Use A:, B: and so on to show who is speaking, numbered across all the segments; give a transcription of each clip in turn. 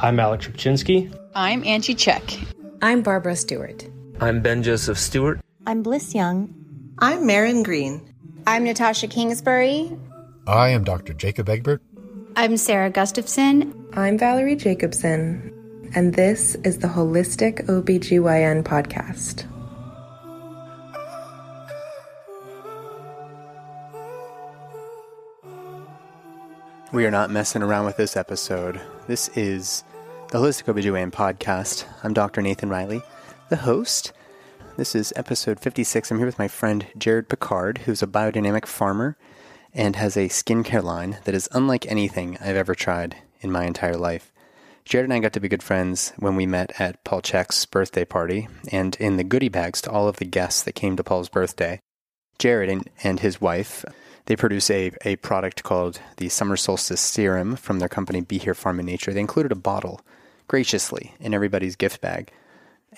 A: I'm Alex Trubchinsky.
B: I'm Angie Check.
C: I'm Barbara Stewart.
D: I'm Ben Joseph Stewart.
E: I'm Bliss Young.
F: I'm Marin Green.
G: I'm Natasha Kingsbury.
H: I am Dr. Jacob Egbert.
I: I'm Sarah Gustafson.
J: I'm Valerie Jacobson. And this is the Holistic OBGYN podcast.
K: We are not messing around with this episode. This is the Holistic OBGYN podcast. I'm Dr. Nathan Riley, the host. This is episode 56. I'm here with my friend Jared Pickard, who's a biodynamic farmer and has a skincare line that is unlike anything I've ever tried in my entire life. Jared and I got to be good friends when we met at Paul Chek's birthday party, and in the goodie bags to all of the guests that came to Paul's birthday, Jared and, and his wife they produce a, a product called the Summer Solstice Serum from their company Be Here Farm and Nature. They included a bottle graciously in everybody's gift bag.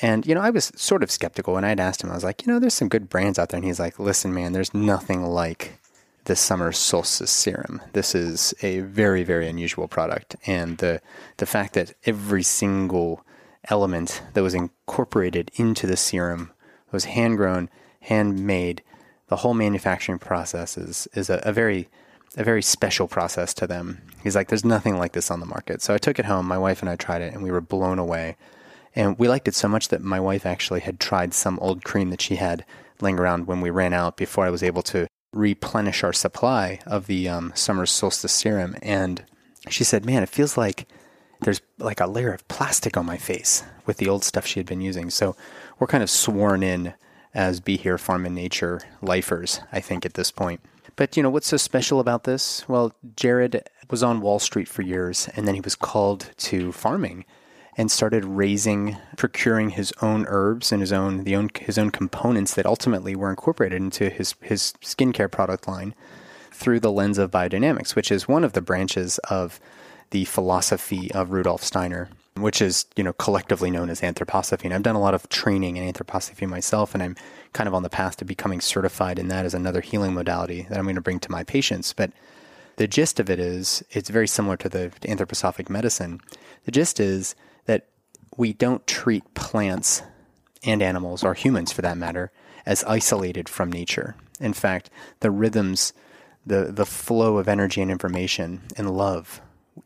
K: And, you know, I was sort of skeptical and I'd asked him, I was like, you know, there's some good brands out there. And he's like, listen, man, there's nothing like the Summer Solstice Serum. This is a very, very unusual product. And the, the fact that every single element that was incorporated into the serum was hand grown, handmade, the whole manufacturing process is is a, a, very a very special process to them. He's like, there's nothing like this on the market. So I took it home. My wife and I tried it, and we were blown away. And we liked it so much that my wife actually had tried some old cream that she had laying around when we ran out before I was able to replenish our supply of the um, summer solstice serum. And she said, "Man, it feels like." There's like a layer of plastic on my face with the old stuff she had been using. So we're kind of sworn in as Be Here Farm and Nature lifers, I think, at this point. But, you know, what's so special about this? Well, Jared was on Wall Street for years, and then he was called to farming and started raising, procuring his own herbs and his own the own his own components that ultimately were incorporated into his his skincare product line through the lens of biodynamics, which is one of the branches of the philosophy of Rudolf Steiner which is you know collectively known as anthroposophy. And I've done a lot of training in anthroposophy myself, and I'm kind of on the path to becoming certified in that as another healing modality that I'm going to bring to my patients. But the gist of it is, it's very similar to the anthroposophic medicine. The gist is that we don't treat plants and animals, or humans for that matter, as isolated from nature. In fact, the rhythms, the the flow of energy and information and love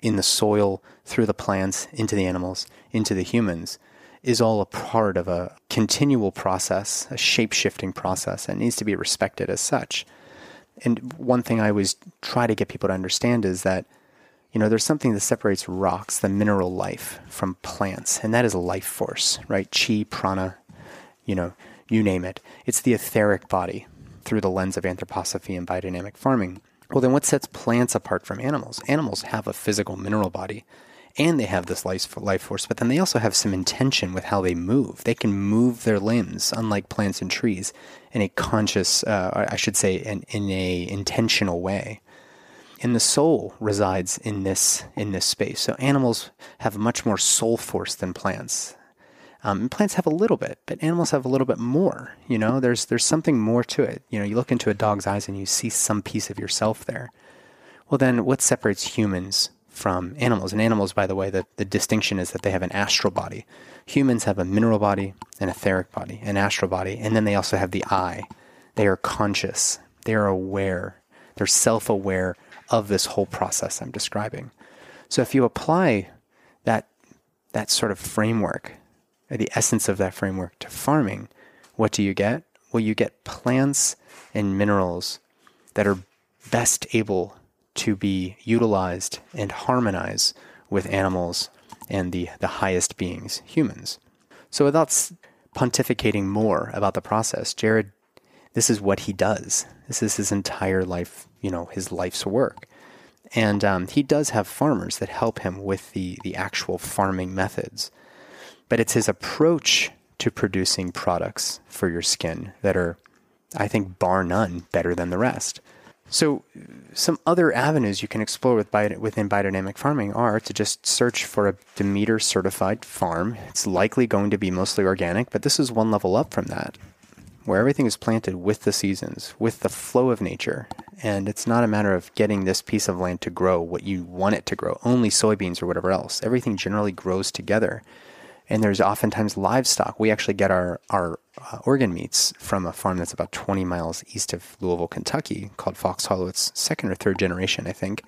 K: in the soil, through the plants, into the animals, into the humans, is all a part of a continual process, a shape shifting process, and needs to be respected as such. And one thing I always try to get people to understand is that, you know, there's something that separates rocks, the mineral life, from plants, and that is life force, right? Chi, prana, you know, you name it. It's the etheric body through the lens of anthroposophy and biodynamic farming. Well, then what sets plants apart from animals? Animals have a physical mineral body and they have this life, force, but then they also have some intention with how they move. They can move their limbs, unlike plants and trees, in a conscious, uh, I should say, in, in a intentional way. And the soul resides in this in this space. So animals have much more soul force than plants. Um, plants have a little bit, but animals have a little bit more. You know, there's there's something more to it. You know, you look into a dog's eyes and you see some piece of yourself there. Well, then, what separates humans from animals? And animals, by the way, the, the distinction is that they have an astral body. Humans have a mineral body, an etheric body, an astral body, and then they also have the eye. They are conscious. They are aware. They're self-aware of this whole process I'm describing. So if you apply that that sort of framework the essence of that framework to farming, what do you get? Well, you get plants and minerals that are best able to be utilized and harmonize with animals and the, the highest beings, humans. So, without pontificating more about the process, Jared, this is what he does. This is his entire life, you know, his life's work. And um, he does have farmers that help him with the, the actual farming methods but it's his approach to producing products for your skin that are, I think, bar none, better than the rest. So, some other avenues you can explore with bio, within biodynamic farming are to just search for a Demeter certified farm. It's likely going to be mostly organic, but this is one level up from that.
L: where everything is planted with the seasons, with the flow of nature. And it's not a matter of getting this piece of land to grow what you want it to grow, only soybeans or whatever else. Everything generally grows together. And there's oftentimes livestock. We actually get our, our uh, organ meats from a farm that's about 20 miles east of Louisville, Kentucky, called Fox Hollow. It's second or third generation, I think.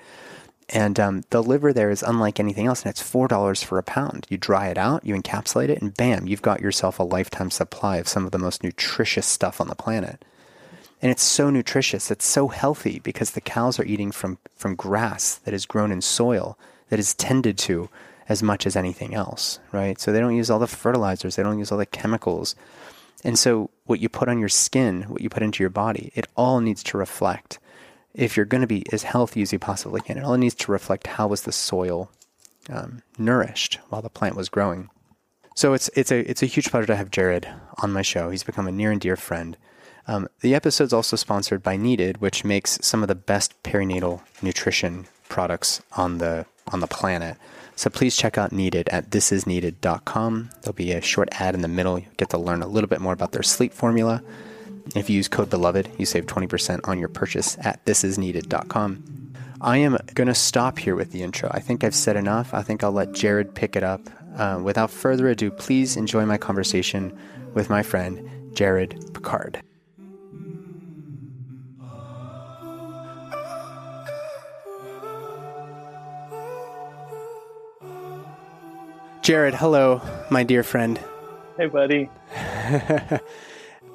L: And um, the liver there is unlike anything else, and it's four dollars for a pound. You dry it out, you encapsulate it, and bam, you've got yourself a lifetime supply of some of the most nutritious stuff on the planet. And it's so nutritious, it's so healthy because the cows are eating from from grass that is grown in soil that is tended to as much as anything else, right? So they don't use all the fertilizers, they don't use all the chemicals. And so what you put on your skin, what you put into your body, it all needs to reflect if you're going to be as healthy as you possibly can, it all needs to reflect how was the soil um, nourished while the plant was growing. So it's it's a it's a huge pleasure to have Jared on my show. He's become a near and dear friend. Um, the episode's also sponsored by Needed, which makes some of the best perinatal nutrition products on the on the planet. So please check out Needed at thisisneeded.com. There'll be a short ad in the middle. You'll get to learn a little bit more about their sleep formula if you use code beloved, you save 20% on your purchase at thisisneeded.com. I am going to stop here with the intro. I think I've said enough. I think I'll let Jared pick it up. Uh, without further ado, please enjoy my conversation with my friend, Jared Pickard. Jared, hello, my dear friend.
M: Hey, buddy.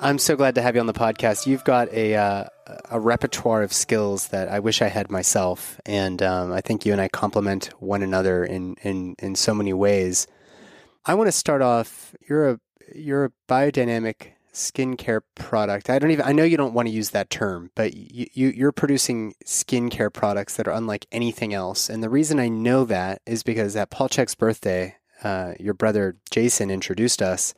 L: I'm so glad to have you on the podcast. You've got a uh, a repertoire of skills that I wish I had myself, and um, I think you and I complement one another in in in so many ways. I want to start off. You're a you're a biodynamic skincare product. I don't even. I know you don't want to use that term, but you, you you're producing skincare products that are unlike anything else. And the reason I know that is because at Paul Chek's birthday, uh, your brother Jason introduced us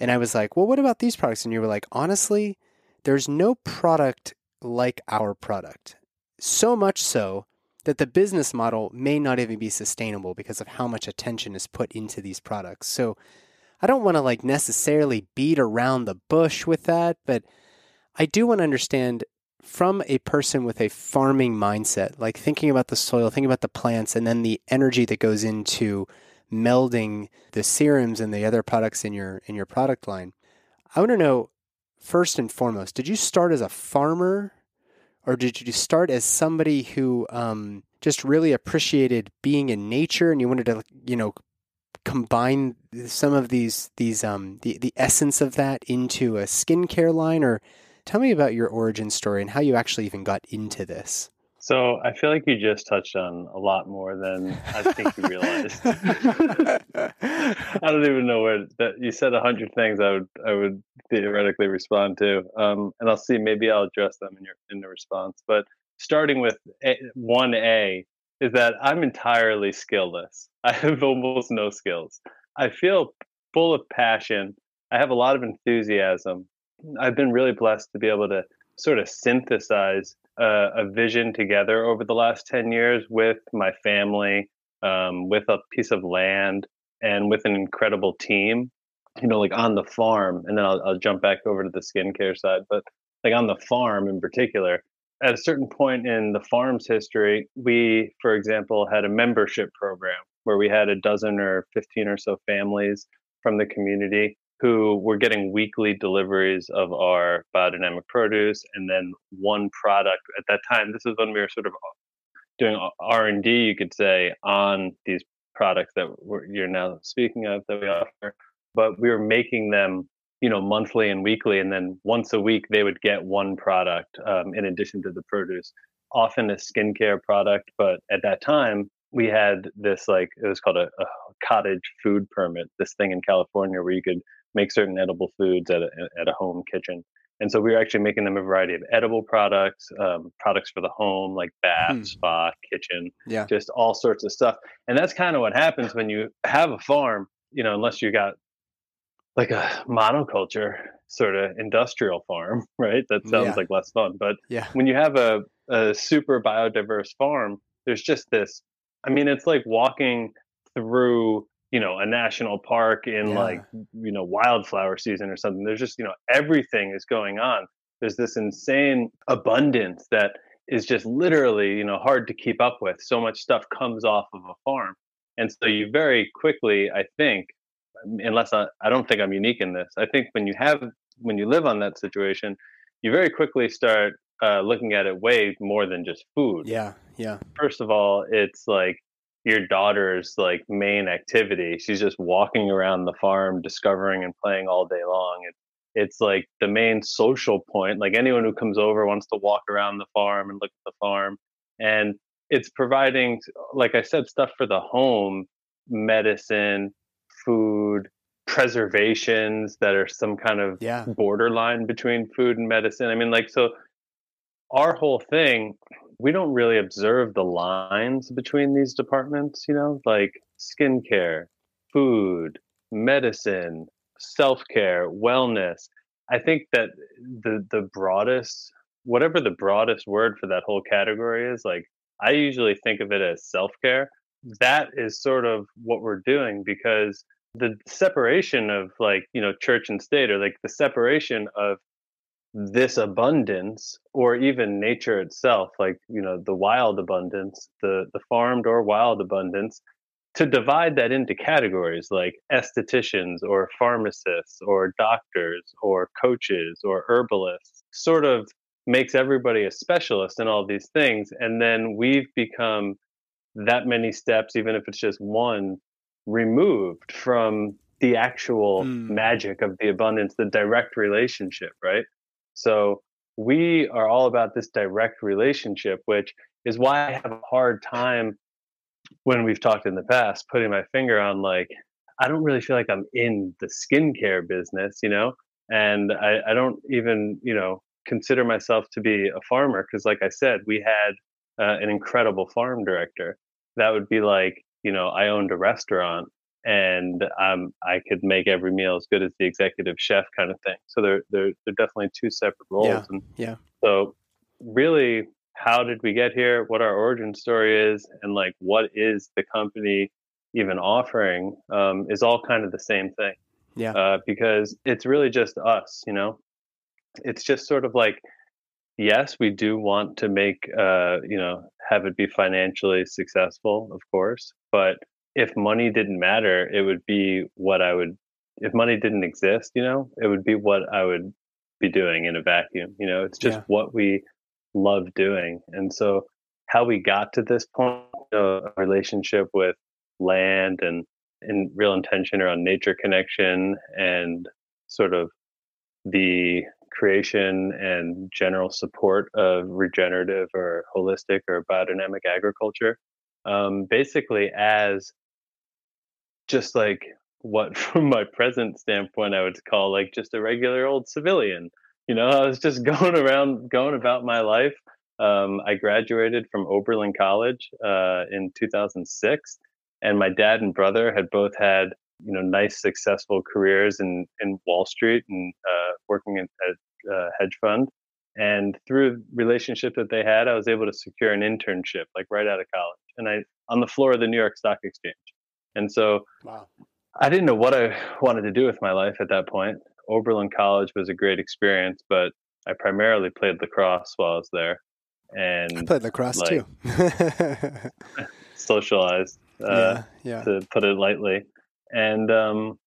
L: and I was like, well, what about these products? And you were like, honestly, there's no product like our product. So much so that the business model may not even be sustainable because of how much attention is put into these products. So I don't want to like necessarily beat around the bush with that, but I do want to understand from a person with a farming mindset, like thinking about the soil, thinking about the plants, and then the energy that goes into melding the serums and the other products in your in your product line. I want to know first and foremost, did you start as a farmer? Or did you start as somebody who um, just really appreciated being in nature and you wanted to you know combine some of these these um the, the essence of that into a skincare line? Or tell me about your origin story and how you actually even got into this
M: so I feel like you just touched on a lot more than I think you realized. I don't even know where that you said a hundred things I would I would theoretically respond to, um, and I'll see maybe I'll address them in your in the response. But starting with one A is that I'm entirely skillless. I have almost no skills. I feel full of passion. I have a lot of enthusiasm. I've been really blessed to be able to sort of synthesize a, a vision together over the last 10 years with my family, um, with a piece of land, and with an incredible team, you know, like on the farm. And then I'll, I'll jump back over to the skincare side. But like on the farm in particular, at a certain point in the farm's history, we, for example, had a membership program where we had a dozen or 15 or so families from the community who were getting weekly deliveries of our biodynamic produce and then one product at that time this is when we were sort of uh, doing r&d you could say on these products that you're now speaking of that we offer. But we were making them you know monthly and weekly and then once a week they would get one product um, in addition to the produce. Often a skincare product but at that time we had this like it was called a, a cottage food permit this thing in california where you could make certain edible foods at a, at a home kitchen. And so we were actually making them a variety of edible products, um, products for the home, like bath, hmm. spa, kitchen, yeah. just all sorts of stuff. And that's kind of what happens when you have a farm, you know, unless you got like a monoculture sort of industrial farm, right? That sounds yeah. like less fun. But yeah. when you have a, a super biodiverse farm, there's just this I mean, it's like walking through you know a national park in
L: Yeah.
M: like you know wildflower season or something. There's just you know everything is going on. There's this insane abundance that is just literally you know hard to keep up with. So much stuff comes off of a farm. And so you very quickly i think unless I, I don't think i'm unique in this i think when you have when you live on that situation you very quickly start uh, looking at it way more than just food.
L: Yeah, yeah,
M: first of all, it's like your daughter's like main activity. She's just walking around the farm, discovering and playing all day long. It, it's like the main social point. Like anyone who comes over wants to walk around the farm and look at the farm, and it's providing, like I said, stuff for the home, medicine, food, preservations that are some kind of
L: yeah,
M: borderline between food and medicine. I mean, like, so our whole thing, we don't really observe the lines between these departments, you know, like skincare, food, medicine, self care, wellness. I think that the the broadest, whatever the broadest word for that whole category is, like I usually think of it as self care. That is sort of what we're doing because the separation of like you know church and state or like the separation of this abundance or even nature itself like you know the wild abundance the the farmed or wild abundance to divide that into categories like estheticians or pharmacists or doctors or coaches or herbalists sort of makes everybody a specialist in all these things and then we've become that many steps even if it's just one removed from the actual
L: Mm.
M: magic of the abundance the direct relationship right so we are all about this direct relationship, which is why I have a hard time when we've talked in the past putting my finger on like I don't really feel like I'm in the skincare business, you know, and I, I don't even you know consider myself to be a farmer because, like I said, we had uh, an incredible farm director. That would be like you know I owned a restaurant and um, I could make every meal as good as the executive chef kind of thing. So they're they're they're definitely two separate roles.
L: Yeah,
M: And
L: yeah.
M: so really, how did we get here? What our origin story is, and like what is the company even offering? Um, is all kind of the same thing.
L: Yeah.
M: Uh, because it's really just us, you know. It's just sort of like yes, we do want to make uh, you know have it be financially successful, of course, but if money didn't matter, it would be what I would. If money didn't exist, you know, it would be what I would be doing in a vacuum. You know, it's just
L: Yeah.
M: what we love doing, and so how we got to this point, you know, a relationship with land and in real intention around nature connection and sort of the creation and general support of regenerative or holistic or biodynamic agriculture um, basically as just like what from my present standpoint i would call like just a regular old civilian you know i was just going around going about my life um, i graduated from oberlin college uh, in 2006 and my dad and brother had both had you know nice successful careers in in wall street and uh, working in, at a hedge fund and through relationship that they had i was able to secure an internship like right out of college and i on the floor of the new york stock exchange and so
L: Wow.
M: I didn't know what I wanted to do with my life at that point. Oberlin College was a great experience, but I primarily played lacrosse while I was there
L: I
M: and
L: played lacrosse
M: like,
L: too.
M: socialized, uh,
L: yeah, yeah.
M: to put it lightly. And um,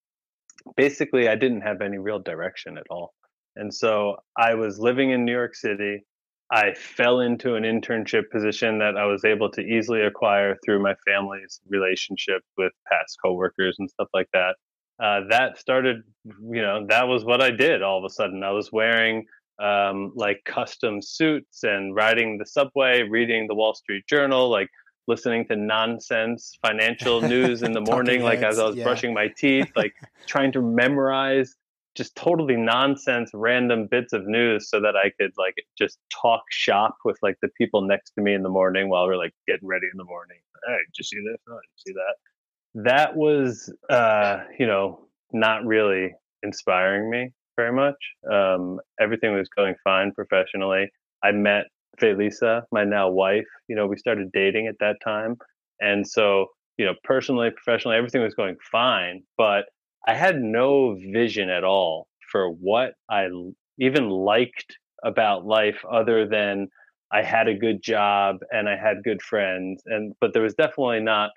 M: basically, I didn't have any real direction at all. And so I was living in New York City. I fell into an internship position that I was able to easily acquire through my family's relationship with past coworkers and stuff like that. Uh, that started, you know, that was what I did all of a sudden. I was wearing um, like custom suits and riding the subway, reading the Wall Street Journal, like listening to nonsense financial news in the morning, like as I was
L: yeah.
M: brushing my teeth, like trying to memorize just totally nonsense random bits of news so that I could like just talk shop with like the people next to me in the morning while we're like getting ready in the morning. Hey, did you see this? Oh, did you see that? That was uh, you know, not really inspiring me very much. Um, everything was going fine professionally. I met Felisa, my now wife. You know, we started dating at that time. And so, you know, personally, professionally, everything was going fine, but I had no vision at all for what I even liked about life other than I had a good job and I had good friends and but there was definitely not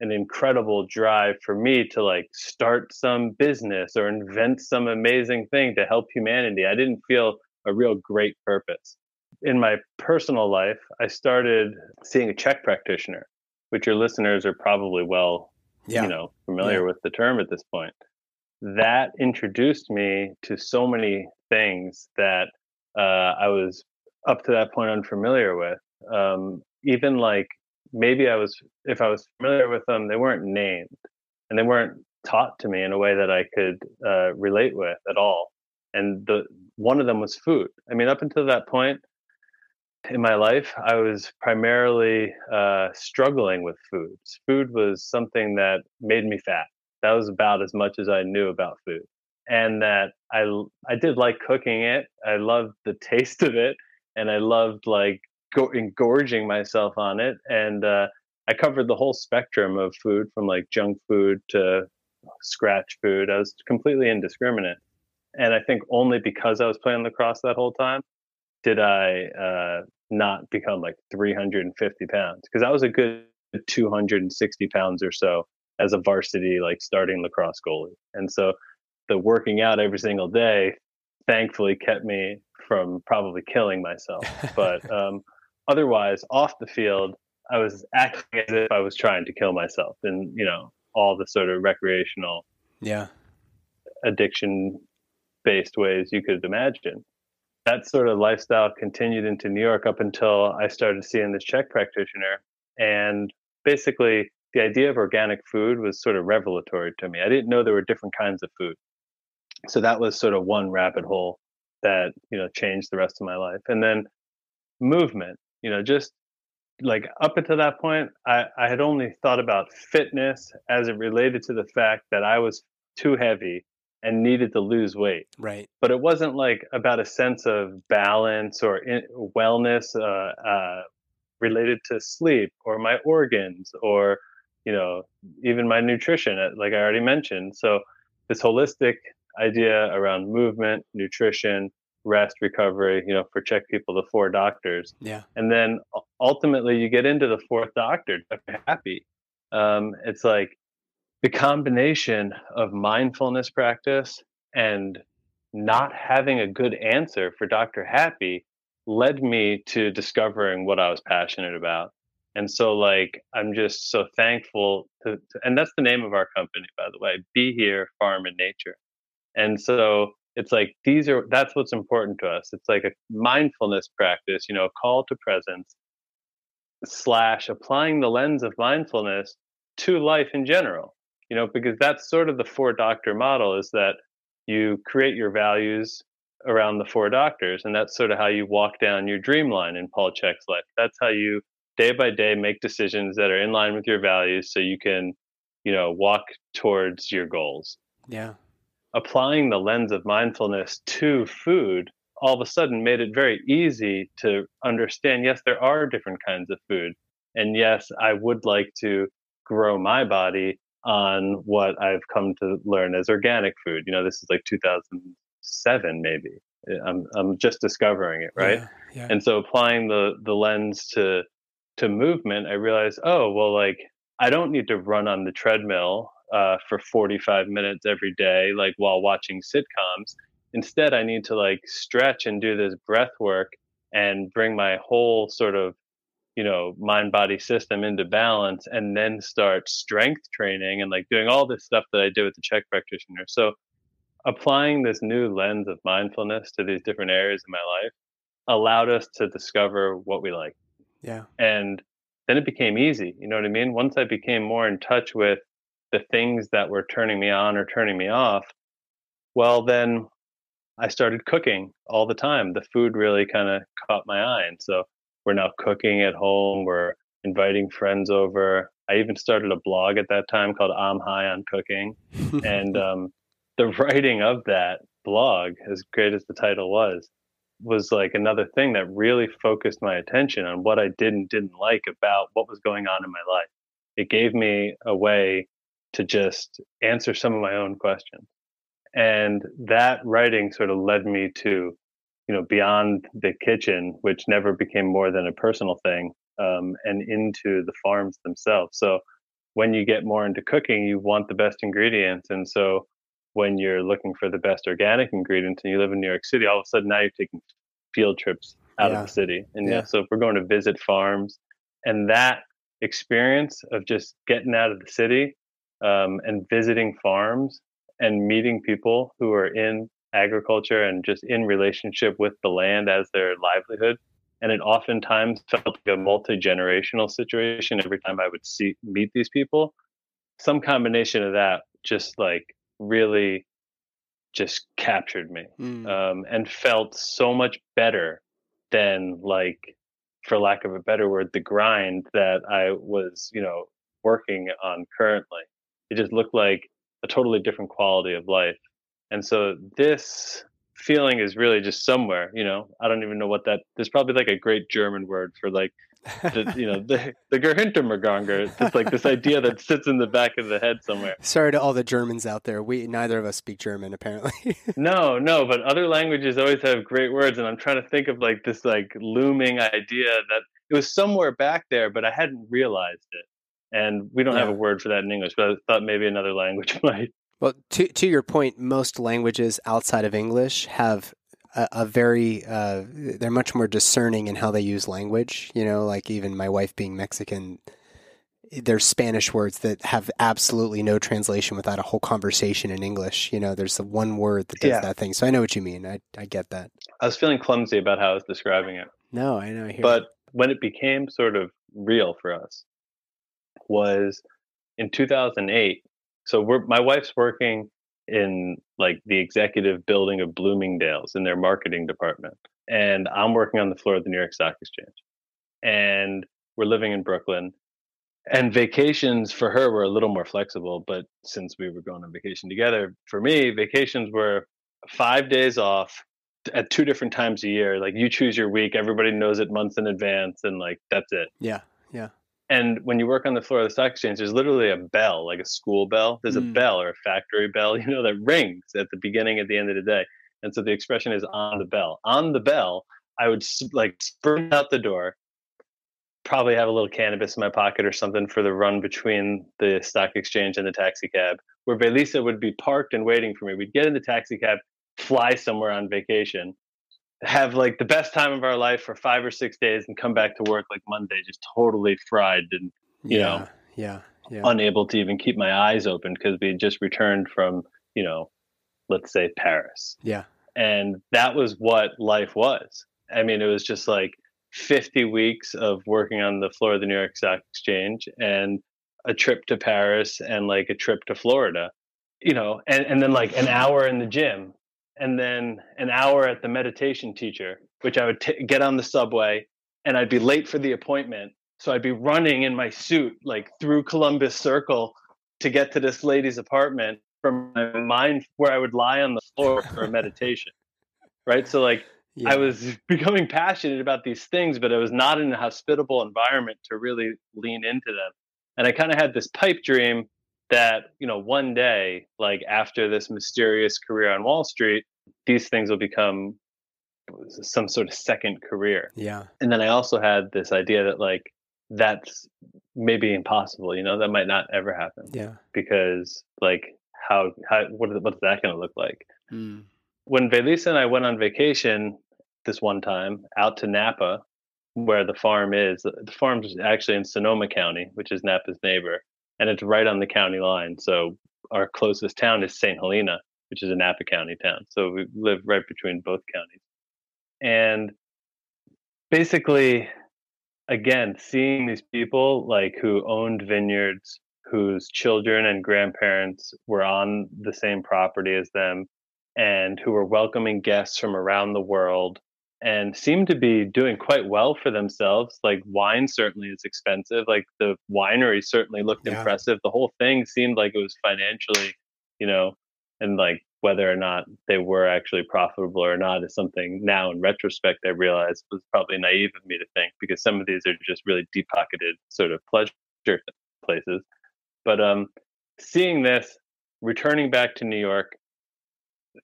M: an incredible drive for me to like start some business or invent some amazing thing to help humanity. I didn't feel a real great purpose. In my personal life, I started seeing a CHEK practitioner, which your listeners are probably well, yeah. you know, familiar yeah. with the term at this point. That introduced me to so many things that uh, I was up to that point unfamiliar with. Um, even like maybe I was, if I was familiar with them, they weren't named and they weren't taught to me in a way that I could uh, relate with at all. And the one of them was food. I mean, up until that point in my life, I was primarily uh, struggling with food. Food was something that made me fat. That was about as much as I knew about food, and that I I did like cooking it. I loved the taste of it, and I loved like go- engorging myself on it. And uh, I covered the whole spectrum of food from like junk food to scratch food. I was completely indiscriminate. And I think only because I was playing lacrosse that whole time did I uh, not become like 350 pounds because I was a good 260 pounds or so as a varsity, like starting lacrosse goalie. And so the working out every single day thankfully kept me from probably killing myself. But um, otherwise, off the field, I was acting as if I was trying to kill myself, and you know all the sort of recreational,
L: yeah,
M: addiction based ways you could imagine. That sort of lifestyle continued into New York up until I started seeing this CHEK practitioner, and basically the idea of organic food was sort of revelatory to me. I didn't know there were different kinds of food. So that was sort of one rabbit hole that, you know, changed the rest of my life. And then movement, you know, just like up until that point, I, I had only thought about fitness as it related to the fact that I was too heavy and needed to lose weight.
L: Right.
M: But it wasn't like about a sense of balance or in, wellness uh, uh, related to sleep or my organs or, you know, even my nutrition, uh, like I already mentioned. So this holistic idea around movement, nutrition, rest, recovery, you know, for CHEK people, the four doctors.
L: Yeah.
M: And then ultimately you get into the fourth doctor, Dr. Happy. Um, it's like the combination of mindfulness practice and not having a good answer for Dr. Happy led me to discovering what I was passionate about. And so, like, I'm just so thankful to, to, and that's the name of our company, by the way, Be Here Farm and Nature. And so, it's like these are that's what's important to us it's like a mindfulness practice you know call to presence slash applying the lens of mindfulness to life in general you know because that's sort of the four doctor model is that you create your values around the four doctors and that's sort of how you walk down your dream line in paul chek's life that's how you day by day make decisions that are in line with your values so you can you know walk towards your goals
L: yeah
M: applying the lens of mindfulness to food all of a sudden made it very easy to understand yes, there are different kinds of food. And yes, I would like to grow my body on what I've come to learn as organic food. You know, this is like 2007, maybe. Eh, I'm I'm just discovering it, right?
L: Yeah, yeah.
M: And so applying the the lens to to movement, I realized, oh well, like I don't need to run on the treadmill uh, for 45 minutes every day, like while watching sitcoms. Instead, I need to like stretch and do this breath work and bring my whole sort of, you know, mind body system into balance and then start strength training and like doing all this stuff that I did with the CHEK practitioner. So, applying this new lens of mindfulness to these different areas of my life allowed us to discover what we like.
L: Yeah.
M: And then it became easy. You know what I mean? Once I became more in touch with the things that were turning me on or turning me off, well, then I started cooking all the time. The food really kind of caught my eye. And so we're now cooking at home. We're inviting friends over. I even started a blog at that time called I'm High on Cooking. and um, the writing of that blog, as great as the title was, was like another thing that really focused my attention on what I did and didn't like about what was going on in my life it gave me a way to just answer some of my own questions. And that writing sort of led me to, you know, beyond the kitchen, which never became more than a personal thing, um, and into the farms themselves. So when you get more into cooking, you want the best ingredients. And so when you're looking for the best organic ingredients and you live in New York City, all of a sudden now you're taking field trips out
L: Yeah.
M: of the city. And
L: Yeah.
M: yeah, so if we're going to visit farms and that experience of just getting out of the city um, and visiting farms and meeting people who are in agriculture and just in relationship with the land as their livelihood. And it oftentimes felt like a multi generational situation every time I would see meet these people. Some combination of that just like really just captured me
L: Mm.
M: um, and felt so much better than like for lack of a better word the grind that i was you know working on currently. It just looked like a totally different quality of life. And so this feeling is really just somewhere you know? I don't even know what that there's probably like a great german word for like the you know the the. It's like this idea that sits in the back of the head somewhere.
L: Sorry to all the Germans out there. We neither of us speak German, apparently.
M: No, no, but other languages always have great words, and I'm trying to think of like this like looming idea that it was somewhere back there, but I hadn't realized it. And we don't have a word for that in English, but I thought maybe another language might.
L: well, to to your point, most languages outside of English have a, a very uh, they're much more discerning in how they use language. You know, like even my wife being Mexican, there's Spanish words that have absolutely no translation without a whole conversation in English. You know, there's the one word that does
M: Yeah.
L: that thing. So I know what you mean. I I get that.
M: I was feeling clumsy about how I was describing it.
L: No, I know. I hear
M: but when it became sort of real for us was in 2008 so we're my wife's working in like the executive building of bloomingdale's in their marketing department and i'm working on the floor of the new york stock exchange and we're living in brooklyn and vacations for her were a little more flexible but since we were going on vacation together for me vacations were five days off at two different times a year. Like you choose your week, everybody knows it months in advance, and like that's it.
L: Yeah, yeah.
M: And when you work on the floor of the stock exchange, there's literally a bell, like a school bell. There's
L: Mm.
M: a bell or a factory bell, you know, that rings at the beginning, at the end of the day. And so the expression is on the bell. On the bell, I would like sprint out the door, probably have a little cannabis in my pocket or something for the run between the stock exchange and the taxi cab, where Felisa would be parked and waiting for me. We'd get in the taxi cab, fly somewhere on vacation, have like the best time of our life for five or six days, and come back to work like Monday, just totally fried and you
L: yeah,
M: know,
L: yeah, yeah.
M: unable to even keep my eyes open because we had just returned from, you know, let's say Paris.
L: yeah.
M: And that was what life was. I mean, it was just like 50 weeks of working on the floor of the New York Stock Exchange and a trip to Paris and like a trip to Florida, you know, and, and then like an hour in the gym and then an hour at the meditation teacher, which I would t- get on the subway and I'd be late for the appointment. So I'd be running in my suit like through Columbus Circle to get to this lady's apartment from my mind where I would lie on the floor for a meditation. Right. So like
L: yeah.
M: I was becoming passionate about these things, but I was not in a hospitable environment to really lean into them. And I kind of had this pipe dream that, you know, one day, like after this mysterious career on Wall Street, these things will become some sort of second career.
L: yeah,
M: And then I also had this idea that, like, that's maybe impossible, you know, that might not ever happen
L: yeah.
M: because, like, how, how, what, is- what's that going to look like?
L: Mm.
M: when Felisa and I went on vacation this one time out to Napa, where the farm is, the farm's actually in Sonoma County, which is Napa's neighbor, and it's right on the county line. So our closest town is St. Helena, which is a Napa County town. So we live right between both counties. And basically, again, seeing these people like who owned vineyards, whose children and grandparents were on the same property as them, and who were welcoming guests from around the world and seemed to be doing quite well for themselves. Like wine certainly is expensive. Like the winery certainly looked
L: Yeah.
M: impressive. The whole thing seemed like it was financially, you know, and like whether or not they were actually profitable or not is something now in retrospect I realize was probably naive of me to think because some of these are just really deep pocketed sort of pleasure. places. But um, seeing this, returning back to New York,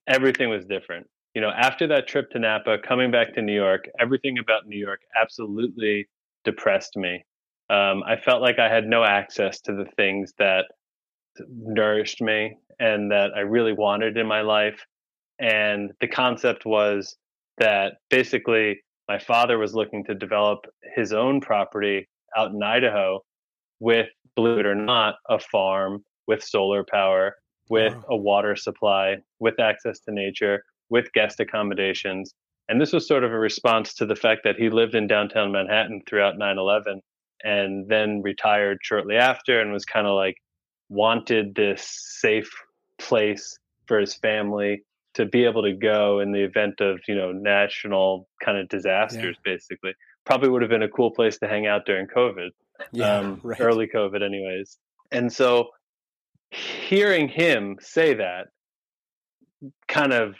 M: everything was different. You know, after that trip to Napa, coming back to New York, everything about New York absolutely depressed me. Um, I felt like I had no access to the things that nourished me and that I really wanted in my life. And the concept was that basically my father was looking to develop his own property out in Idaho with, believe it or not, a farm with solar power, with wow. a water supply, with access to nature, with guest accommodations. And this was sort of a response to the fact that he lived in downtown Manhattan throughout 9 11 and then retired shortly after and was kind of like wanted this safe place for his family to be able to go in the event of you know national kind of disasters yeah. basically probably would have been a cool place to hang out during covid yeah, um, right. early covid anyways and so hearing him say that kind of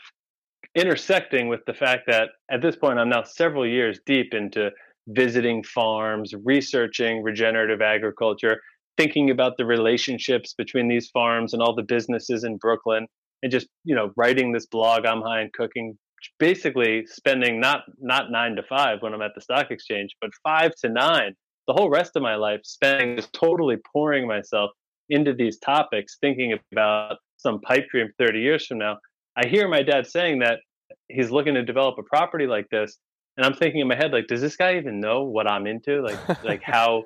M: intersecting with the fact that at this point i'm now several years deep into visiting farms researching regenerative agriculture thinking about the relationships between these farms and all the businesses in brooklyn and just you know writing this blog i'm high on cooking basically spending not not nine to five when i'm at the stock exchange but five to nine the whole rest of my life spending just totally pouring myself into these topics thinking about some pipe dream 30 years from now. I hear my dad saying that he's looking to develop a property like this and i'm thinking in my head like does this guy even know what i'm into? Like like how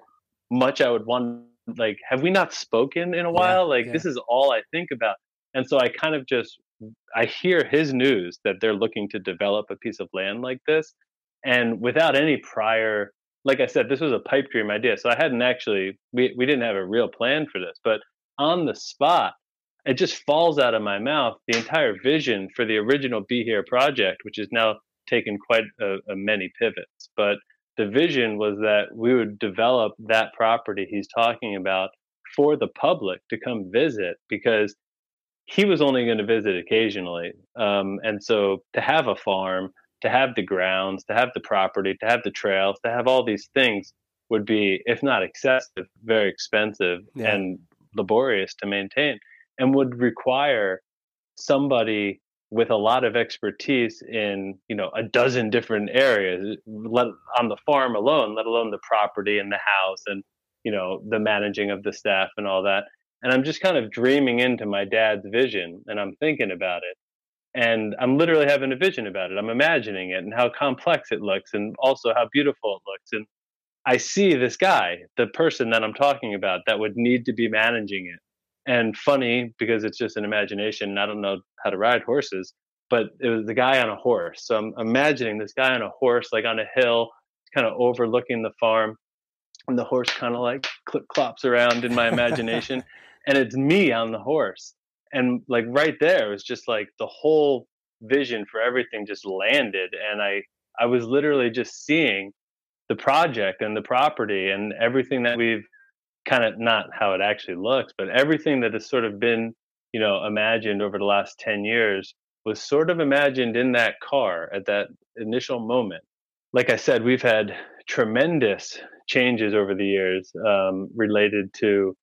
M: much i would want like have we not spoken in a while yeah, like yeah. this is all i think about and so I kind of just I hear his news that they're looking to develop a piece of land like this, and without any prior, like I said, this was a pipe dream idea. So I hadn't actually we we didn't have a real plan for this, but on the spot, it just falls out of my mouth. The entire vision for the original Be Here project, which has now taken quite a, a many pivots, but the vision was that we would develop that property he's talking about for the public to come visit because he was only going to visit occasionally. Um, and so to have a farm, to have the grounds, to have the property, to have the trails, to have all these things would be, if not excessive, very expensive yeah. and laborious to maintain and would require somebody with a lot of expertise in you know a dozen different areas let, on the farm alone let alone the property and the house and you know the managing of the staff and all that and I'm just kind of dreaming into my dad's vision and I'm thinking about it. And I'm literally having a vision about it. I'm imagining it and how complex it looks and also how beautiful it looks. And I see this guy, the person that I'm talking about, that would need to be managing it. And funny because it's just an imagination. I don't know how to ride horses, but it was the guy on a horse. So I'm imagining this guy on a horse, like on a hill, kind of overlooking the farm. And the horse kind of like clip clops around in my imagination. and it's me on the horse and like right there it was just like the whole vision for everything just landed and i i was literally just seeing the project and the property and everything that we've kind of not how it actually looks but everything that has sort of been you know imagined over the last 10 years was sort of imagined in that car at that initial moment like i said we've had tremendous changes over the years um, related to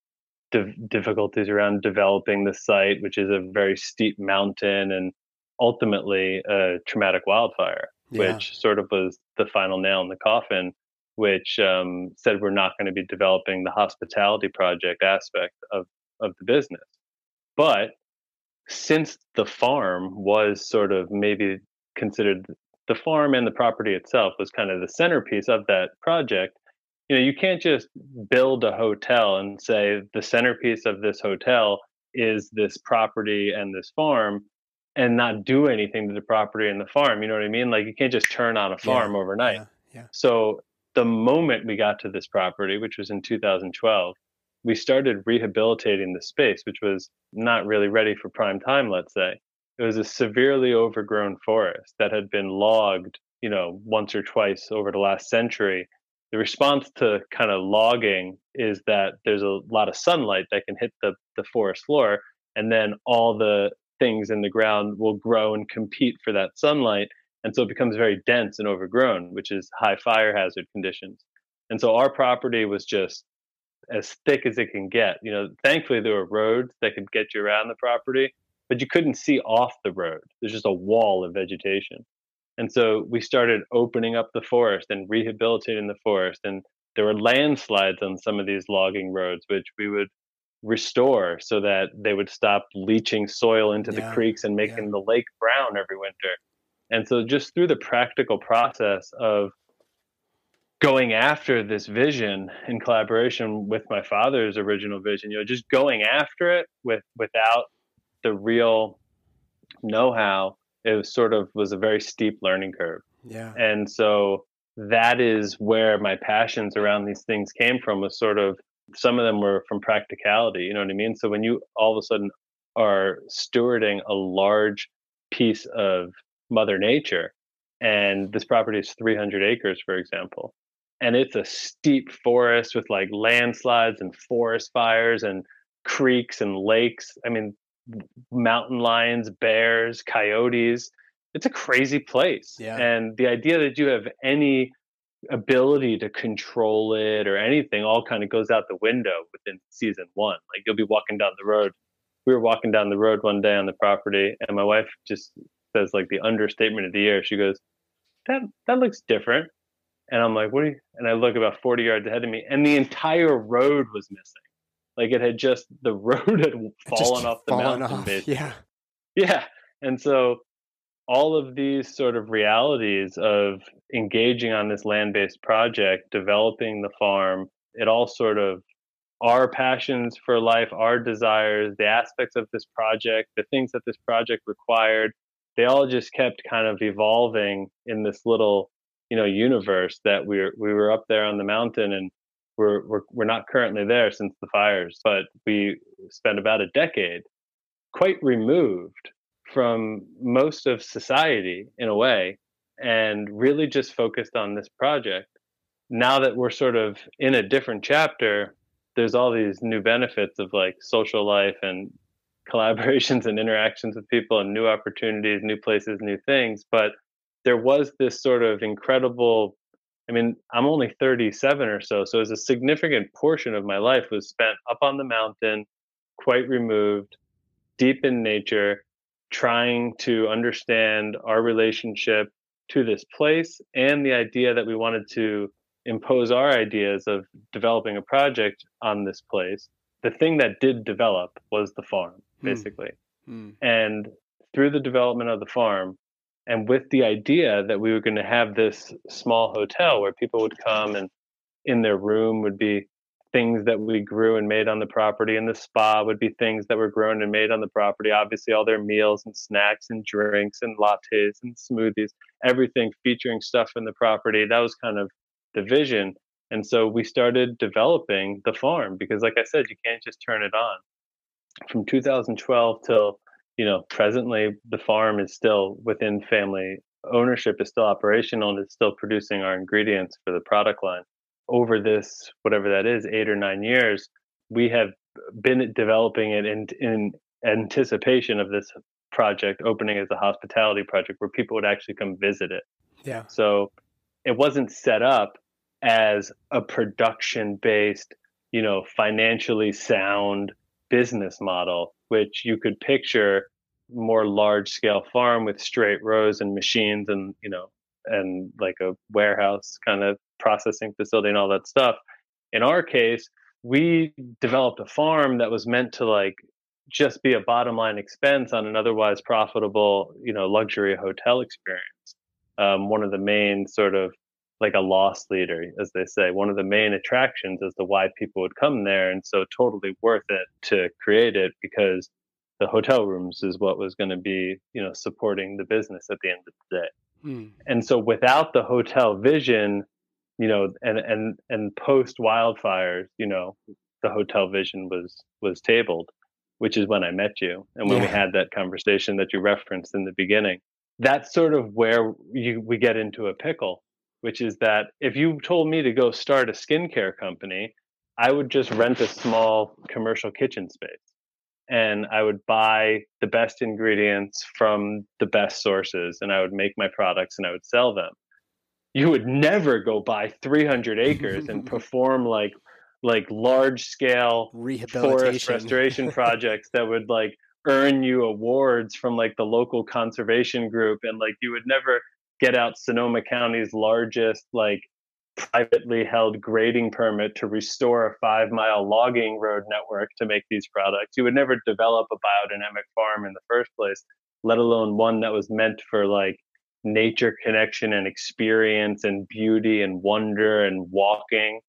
M: difficulties around developing the site, which is a very steep mountain and ultimately a traumatic wildfire, yeah. which sort of was the final nail in the coffin, which um, said we're not going to be developing the hospitality project aspect of, of the business. But since the farm was sort of maybe considered the farm and the property itself was kind of the centerpiece of that project, you know you can't just build a hotel and say the centerpiece of this hotel is this property and this farm and not do anything to the property and the farm you know what i mean like you can't just turn on a farm yeah, overnight yeah, yeah. so the moment we got to this property which was in 2012 we started rehabilitating the space which was not really ready for prime time let's say. It was a severely overgrown forest that had been logged you know once or twice over the last century. The response to kind of logging is that there's a lot of sunlight that can hit the, the forest floor and then all the things in the ground will grow and compete for that sunlight and so it becomes very dense and overgrown which is high fire hazard conditions and so our property was just as thick as it can get. You know, thankfully there were roads that could get you around the property, but you couldn't see off the road. There's just a wall of vegetation. And so we started opening up the forest and rehabilitating the forest. And there were landslides on some of these logging roads, which we would restore so that they would stop leaching soil into
L: Yeah,
M: the creeks and making
L: yeah.
M: the lake brown every winter. And so just through the practical process of going after this vision in collaboration with my father's original vision, you know, just going after it with without the real know-how, it was sort of was a very steep learning curve.
L: Yeah.
M: And so that is where my passions around these things came from was sort of some of them were from practicality, you know what I mean? So when you all of a sudden are stewarding a large piece of mother nature and this property is 300 acres for example. And it's a steep forest with like landslides and forest fires and creeks and lakes i mean mountain lions bears coyotes. It's a crazy place.
L: Yeah.
M: and the idea that you have any ability to control it or anything all kind of goes out the window within season one. Like you'll be walking down the road. We were walking down the road one day on the property and my wife just says like the understatement of the year she goes that that looks different and i'm like what do you and i look about 40 yards ahead of me and the entire road was missing like it had just the road had fallen off the
L: fallen
M: mountain
L: off,
M: basically.
L: Yeah.
M: Yeah. And so all of these sort of realities of engaging on this land based project, developing the farm, it all sort of our passions for life, our desires, the aspects of this project, the things that this project required, they all just kept kind of evolving in this little, you know, universe that we were we were up there on the mountain and we're we're we're not currently there since the fires, but we spent about a decade quite removed from most of society in a way and really just focused on this project. Now that we're sort of in a different chapter, there's all these new benefits of like social life and collaborations and interactions with people and new opportunities, new places, new things. But there was this sort of incredible I mean, I'm only 37 or so, so it's a significant portion of my life was spent up on the mountain, quite removed, deep in nature, trying to understand our relationship to this place and the idea that we wanted to impose our ideas of developing a project on this place. The thing that did develop was the farm. Basically.
L: Mm.
M: And through the development of the farm, and with the idea that we were going to have this small hotel where people would come and in their room would be things that we grew and made on the property and the spa would be things that were grown and made on the property obviously all their meals and snacks and drinks and lattes and smoothies everything featuring stuff in the property that was kind of the vision and so we started developing the farm because like i said you can't just turn it on from 2012 till you know presently the farm is still within family ownership is still operational and it's still producing our ingredients for the product line over this whatever that is eight or nine years we have been developing it in in anticipation of this project opening as a hospitality project where people would actually come visit it
L: Yeah.
M: so it wasn't set up as a production based, you know, financially sound business model, which you could picture more large scale farm with straight rows and machines and, you know, and like a warehouse kind of processing facility and all that stuff. In our case, we developed a farm that was meant to like just be a bottom line expense on an otherwise profitable, you know, luxury hotel experience. Um, one of the main sort of like a loss leader, as they say, one of the main attractions as to why people would come there. And so totally worth it to create it because the hotel rooms is what was going to be, you know, supporting the business at the end of the day.
L: Mm.
M: And so without the hotel vision, you know, and and and post wildfires, you know, the hotel vision was was tabled, which is when I met you and when we had that conversation that you referenced in the beginning. That's sort of where you we get into a pickle, which is that if you told me to go start a skincare company, I would just rent a small commercial kitchen space and I would buy the best ingredients from the best sources and I would make my products and I would sell them. You would never go buy 300 acres and perform like like large scale forest restoration projects that would like earn you awards from like the local conservation group and like you would never get out Sonoma County's largest like privately held grading permit to restore a five mile logging road network to make these products. You would never develop a biodynamic farm in the first place, let alone one that was meant for like nature connection and experience and beauty and wonder and walking.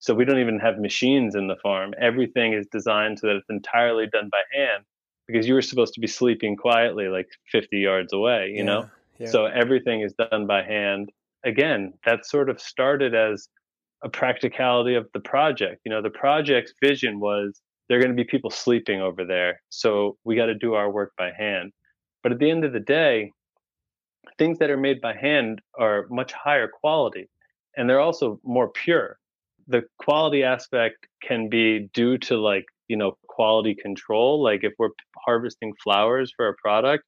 M: So we don't even have machines in the farm. Everything is designed so that it's entirely done by hand because you were supposed to be sleeping quietly like 50 yards away, you know? So everything is done by hand. Again, that sort of started as a practicality of the project. You know, the project's vision was there are going to be people sleeping over there. So we got to do our work by hand. But at the end of the day, things that are made by hand are much higher quality and they're also more pure. The quality aspect can be due to like, you know, quality control. Like if we're harvesting flowers for a product,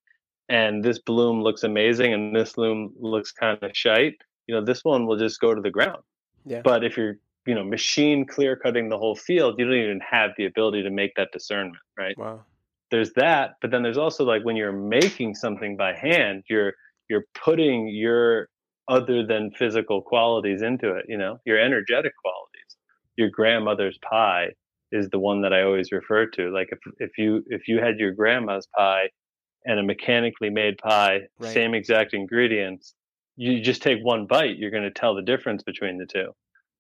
M: and this bloom looks amazing and this bloom looks kind of shite, you know, this one will just go to the ground.
K: Yeah.
M: But if you're, you know, machine clear cutting the whole field, you don't even have the ability to make that discernment, right?
K: Wow.
M: There's that, but then there's also like when you're making something by hand, you're you're putting your other than physical qualities into it, you know, your energetic qualities. Your grandmother's pie is the one that I always refer to. Like if if you if you had your grandma's pie and a mechanically made pie,
K: Right.
M: same exact ingredients, you just take one bite, you're going to tell the difference between the two.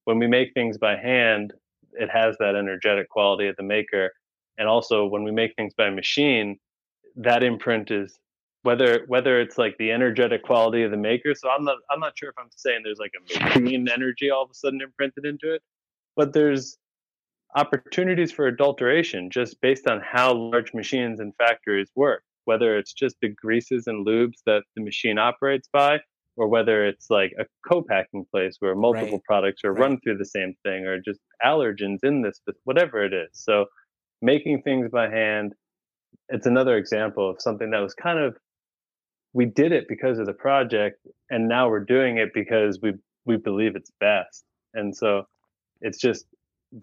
M: When we make things by hand, it has that energetic quality of the maker. And also when we make things by machine, that imprint is whether whether it's like the energetic quality of the maker. So I'm not I'm not sure if I'm saying there's like a machine energy all of a sudden imprinted into it, but there's opportunities for adulteration just based on how large machines and factories work whether it's just the greases and lubes that the machine operates by or whether it's like a co-packing place where multiple
K: Right.
M: products are
K: Right.
M: run through the same thing or just allergens in this whatever it is so making things by hand it's another example of something that was kind of we did it because of the project and now we're doing it because we we believe it's best and so it's just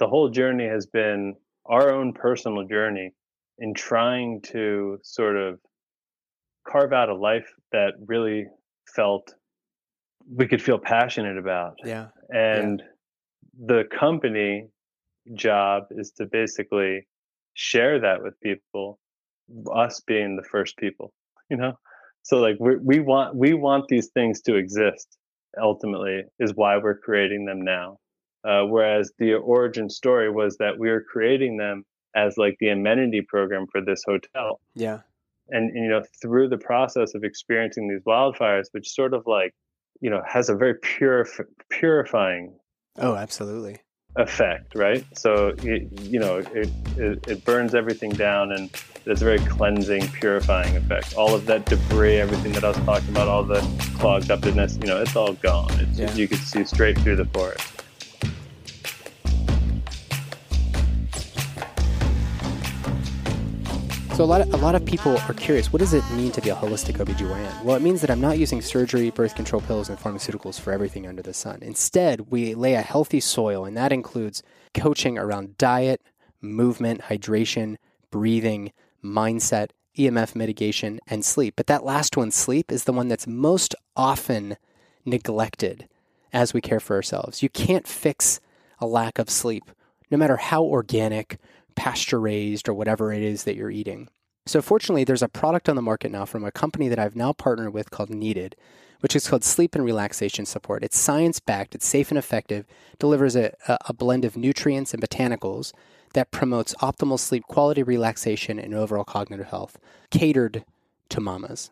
M: the whole journey has been our own personal journey in trying to sort of carve out a life that really felt we could feel passionate about.
K: Yeah.
M: and the company job is to basically share that with people us being the first people you know? So like we we want we want these things to exist ultimately is why we're creating them now. Uh, whereas the origin story was that we were creating them as like the amenity program for this hotel
K: Yeah.
M: and, and you know through the process of experiencing these wildfires which sort of like you know has a very purif- purifying
K: Oh, absolutely.
M: effect right so it, you know it, it it burns everything down and it's a very cleansing purifying effect all of that debris everything that i was talking about all the clogged upness you know it's all gone it's
K: Yeah.
M: you could see straight through the forest
K: So a lot of, a lot of people are curious, what does it mean to be a holistic OBGYN? Well, it means that I'm not using surgery, birth control pills, and pharmaceuticals for everything under the sun. Instead, we lay a healthy soil, and that includes coaching around diet, movement, hydration, breathing, mindset, EMF mitigation, and sleep. But that last one, sleep, is the one that's most often neglected as we care for ourselves. You can't fix a lack of sleep, no matter how organic, pasture raised, or whatever it is that you're eating. So, fortunately, there's a product on the market now from a company that I've now partnered with called Needed, which is called Sleep and Relaxation Support. It's science backed, it's safe and effective, delivers a, a blend of nutrients and botanicals that promotes optimal sleep quality, relaxation, and overall cognitive health, catered to mamas.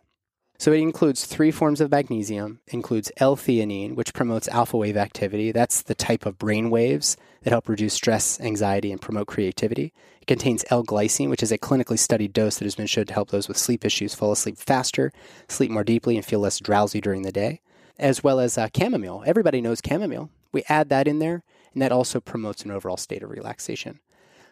K: So it includes three forms of magnesium, includes L-theanine, which promotes alpha wave activity. That's the type of brain waves that help reduce stress, anxiety, and promote creativity. It contains L-glycine, which is a clinically studied dose that has been shown to help those with sleep issues fall asleep faster, sleep more deeply, and feel less drowsy during the day, as well as uh, chamomile. Everybody knows chamomile. We add that in there, and that also promotes an overall state of relaxation.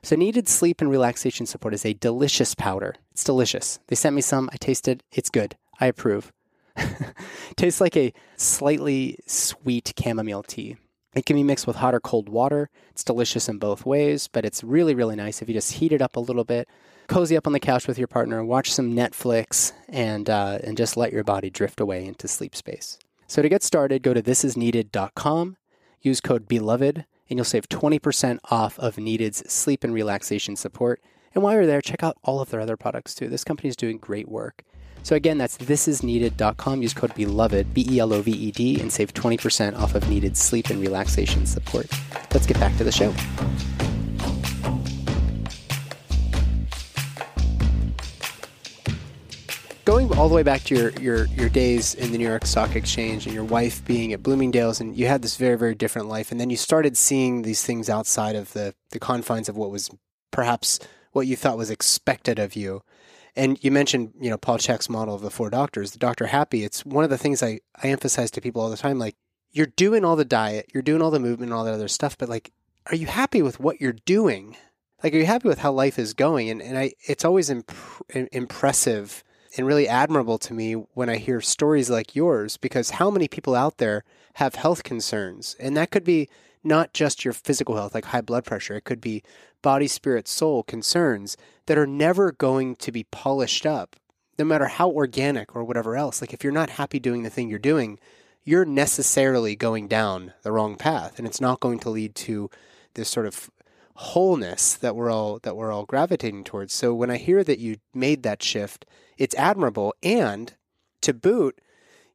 K: So, needed sleep and relaxation support is a delicious powder. It's delicious. They sent me some. I tasted. It's good. I approve. Tastes like a slightly sweet chamomile tea.
L: It can be mixed with hot or cold water. It's delicious in both ways, but it's really, really nice if you just heat it up a little bit, cozy up on the couch with your partner, watch some Netflix, and, uh, and just let your body drift away into sleep space. So to get started, go to thisisneeded.com, use code BELOVED, and you'll save 20% off of Needed's sleep and relaxation support. And while you're there, check out all of their other products too. This company is doing great work. So again, that's thisisneeded.com. Use code BELOVED, B E L O V E D, and save 20% off of Needed sleep and relaxation support. Let's get back to the show. Going all the way back to your, your, your days in the New York Stock Exchange and your wife being at Bloomingdale's, and you had this very, very different life. And then you started seeing these things outside of the, the confines of what was perhaps what you thought was expected of you. And you mentioned, you know, Paul Chek's model of the four doctors, the doctor happy. It's one of the things I, I emphasize to people all the time. Like, you're doing all the diet, you're doing all the movement and all that other stuff, but like, are you happy with what you're doing? Like, are you happy with how life is going? And, and I, it's always imp- impressive and really admirable to me when I hear stories like yours, because how many people out there have health concerns? And that could be not just your physical health, like high blood pressure, it could be body, spirit, soul concerns that are never going to be polished up, no matter how organic or whatever else. Like, if you're not happy doing the thing you're doing, you're necessarily going down the wrong path, and it's not going to lead to this sort of wholeness that we're all that we're all gravitating towards. So when I hear that you made that shift, it's admirable and to boot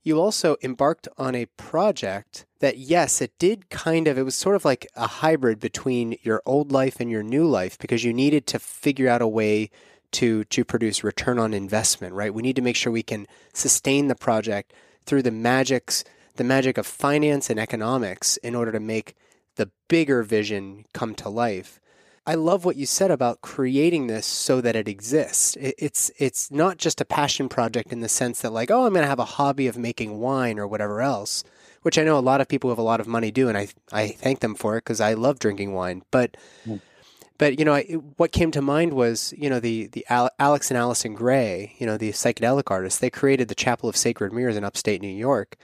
L: you also embarked on a project that yes it did kind of it was sort of like a hybrid between your old life and your new life because you needed to figure out a way to to produce return on investment right we need to make sure we can sustain the project through the magics the magic of finance and economics in order to make the bigger vision come to life. I love what you said about creating this so that it exists. It's it's not just a passion project in the sense that like, oh, I'm going to have a hobby of making wine or whatever else, which I know a lot of people who have a lot of money do, and I I thank them for it because I love drinking wine. But mm. but you know, I, what came to mind was you know the the Alex and Alyson Grey, you know the psychedelic artists. They created the Chapel of Sacred Mirrors in upstate New York,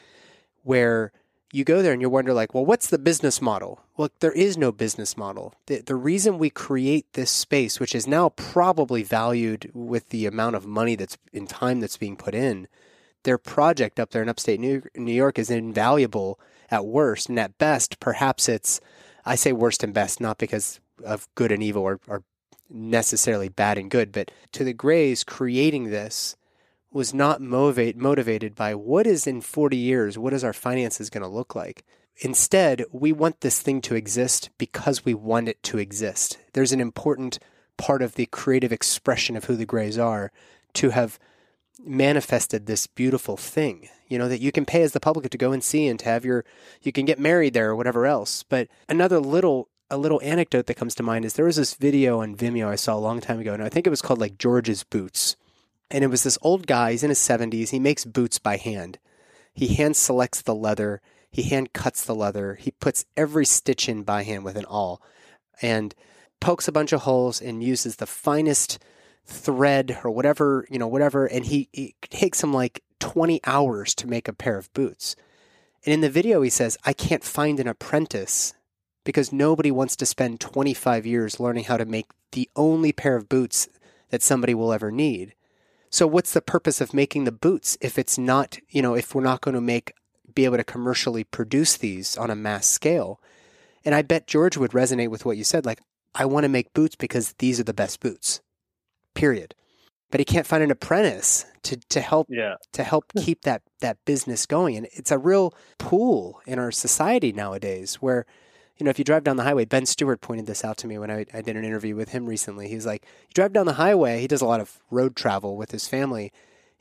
L: where you go there and you wonder like, well, what's the business model? Well, there is no business model. The, the reason we create this space, which is now probably valued with the amount of money that's in time that's being put in, their project up there in upstate New, New York is invaluable at worst. And at best, perhaps it's, I say worst and best, not because of good and evil or, or necessarily bad and good, but to the Greys creating this was not motivate, motivated by what is in 40 years, what is our finances going to look like. Instead, we want this thing to exist because we want it to exist. There's an important part of the creative expression of who the Greys are to have manifested this beautiful thing, you know, that you can pay as the public to go and see and to have your, you can get married there or whatever else. But another little, a little anecdote that comes to mind is there was this video on Vimeo I saw a long time ago, and I think it was called like George's Boots and it was this old guy, he's in his 70s. He makes boots by hand. He hand selects the leather, he hand cuts the leather, he puts every stitch in by hand with an awl, and pokes a bunch of holes and uses the finest thread or whatever, you know, whatever. And he, he takes him like 20 hours to make a pair of boots. And in the video, he says, I can't find an apprentice because nobody wants to spend 25 years learning how to make the only pair of boots that somebody will ever need. So what's the purpose of making the boots if it's not, you know, if we're not going to make be able to commercially produce these on a mass scale? And I bet George would resonate with what you said like I want to make boots because these are the best boots. Period. But he can't find an apprentice to, to help
M: yeah.
L: to help hmm. keep that that business going. And it's a real pool in our society nowadays where you know, if you drive down the highway, Ben Stewart pointed this out to me when I, I did an interview with him recently. He's like, you drive down the highway, he does a lot of road travel with his family.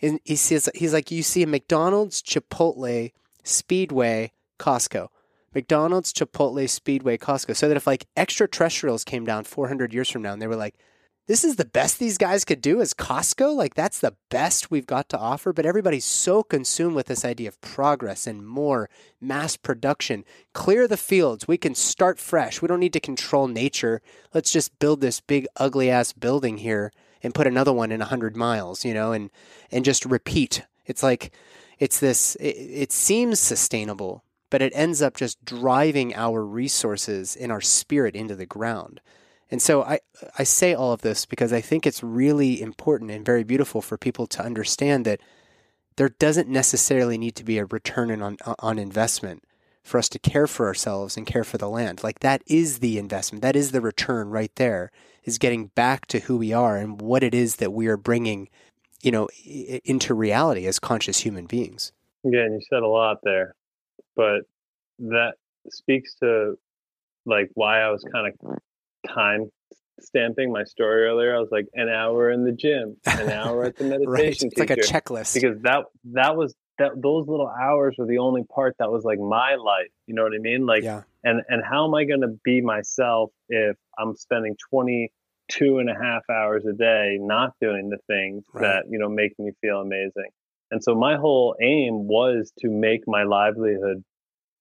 L: And he says, he's like, you see a McDonald's, Chipotle, Speedway, Costco. McDonald's, Chipotle, Speedway, Costco. So that if like extraterrestrials came down 400 years from now and they were like, this is the best these guys could do as Costco. Like that's the best we've got to offer. But everybody's so consumed with this idea of progress and more mass production. Clear the fields. We can start fresh. We don't need to control nature. Let's just build this big ugly ass building here and put another one in a hundred miles, you know, and and just repeat. It's like it's this. It, it seems sustainable, but it ends up just driving our resources and our spirit into the ground. And so I, I say all of this because I think it's really important and very beautiful for people to understand that there doesn't necessarily need to be a return on, on investment for us to care for ourselves and care for the land. Like that is the investment. That is the return right there is getting back to who we are and what it is that we are bringing, you know, into reality as conscious human beings.
M: Yeah, and you said a lot there, but that speaks to like why I was kind of time stamping my story earlier. I was like an hour in the gym, an hour at the meditation
L: right. It's like a checklist
M: because that that was that those little hours were the only part that was like my life. You know what I mean? Like,
L: yeah.
M: and and how am I going to be myself if I'm spending 22 and a half hours a day not doing the things right. that you know make me feel amazing? And so my whole aim was to make my livelihood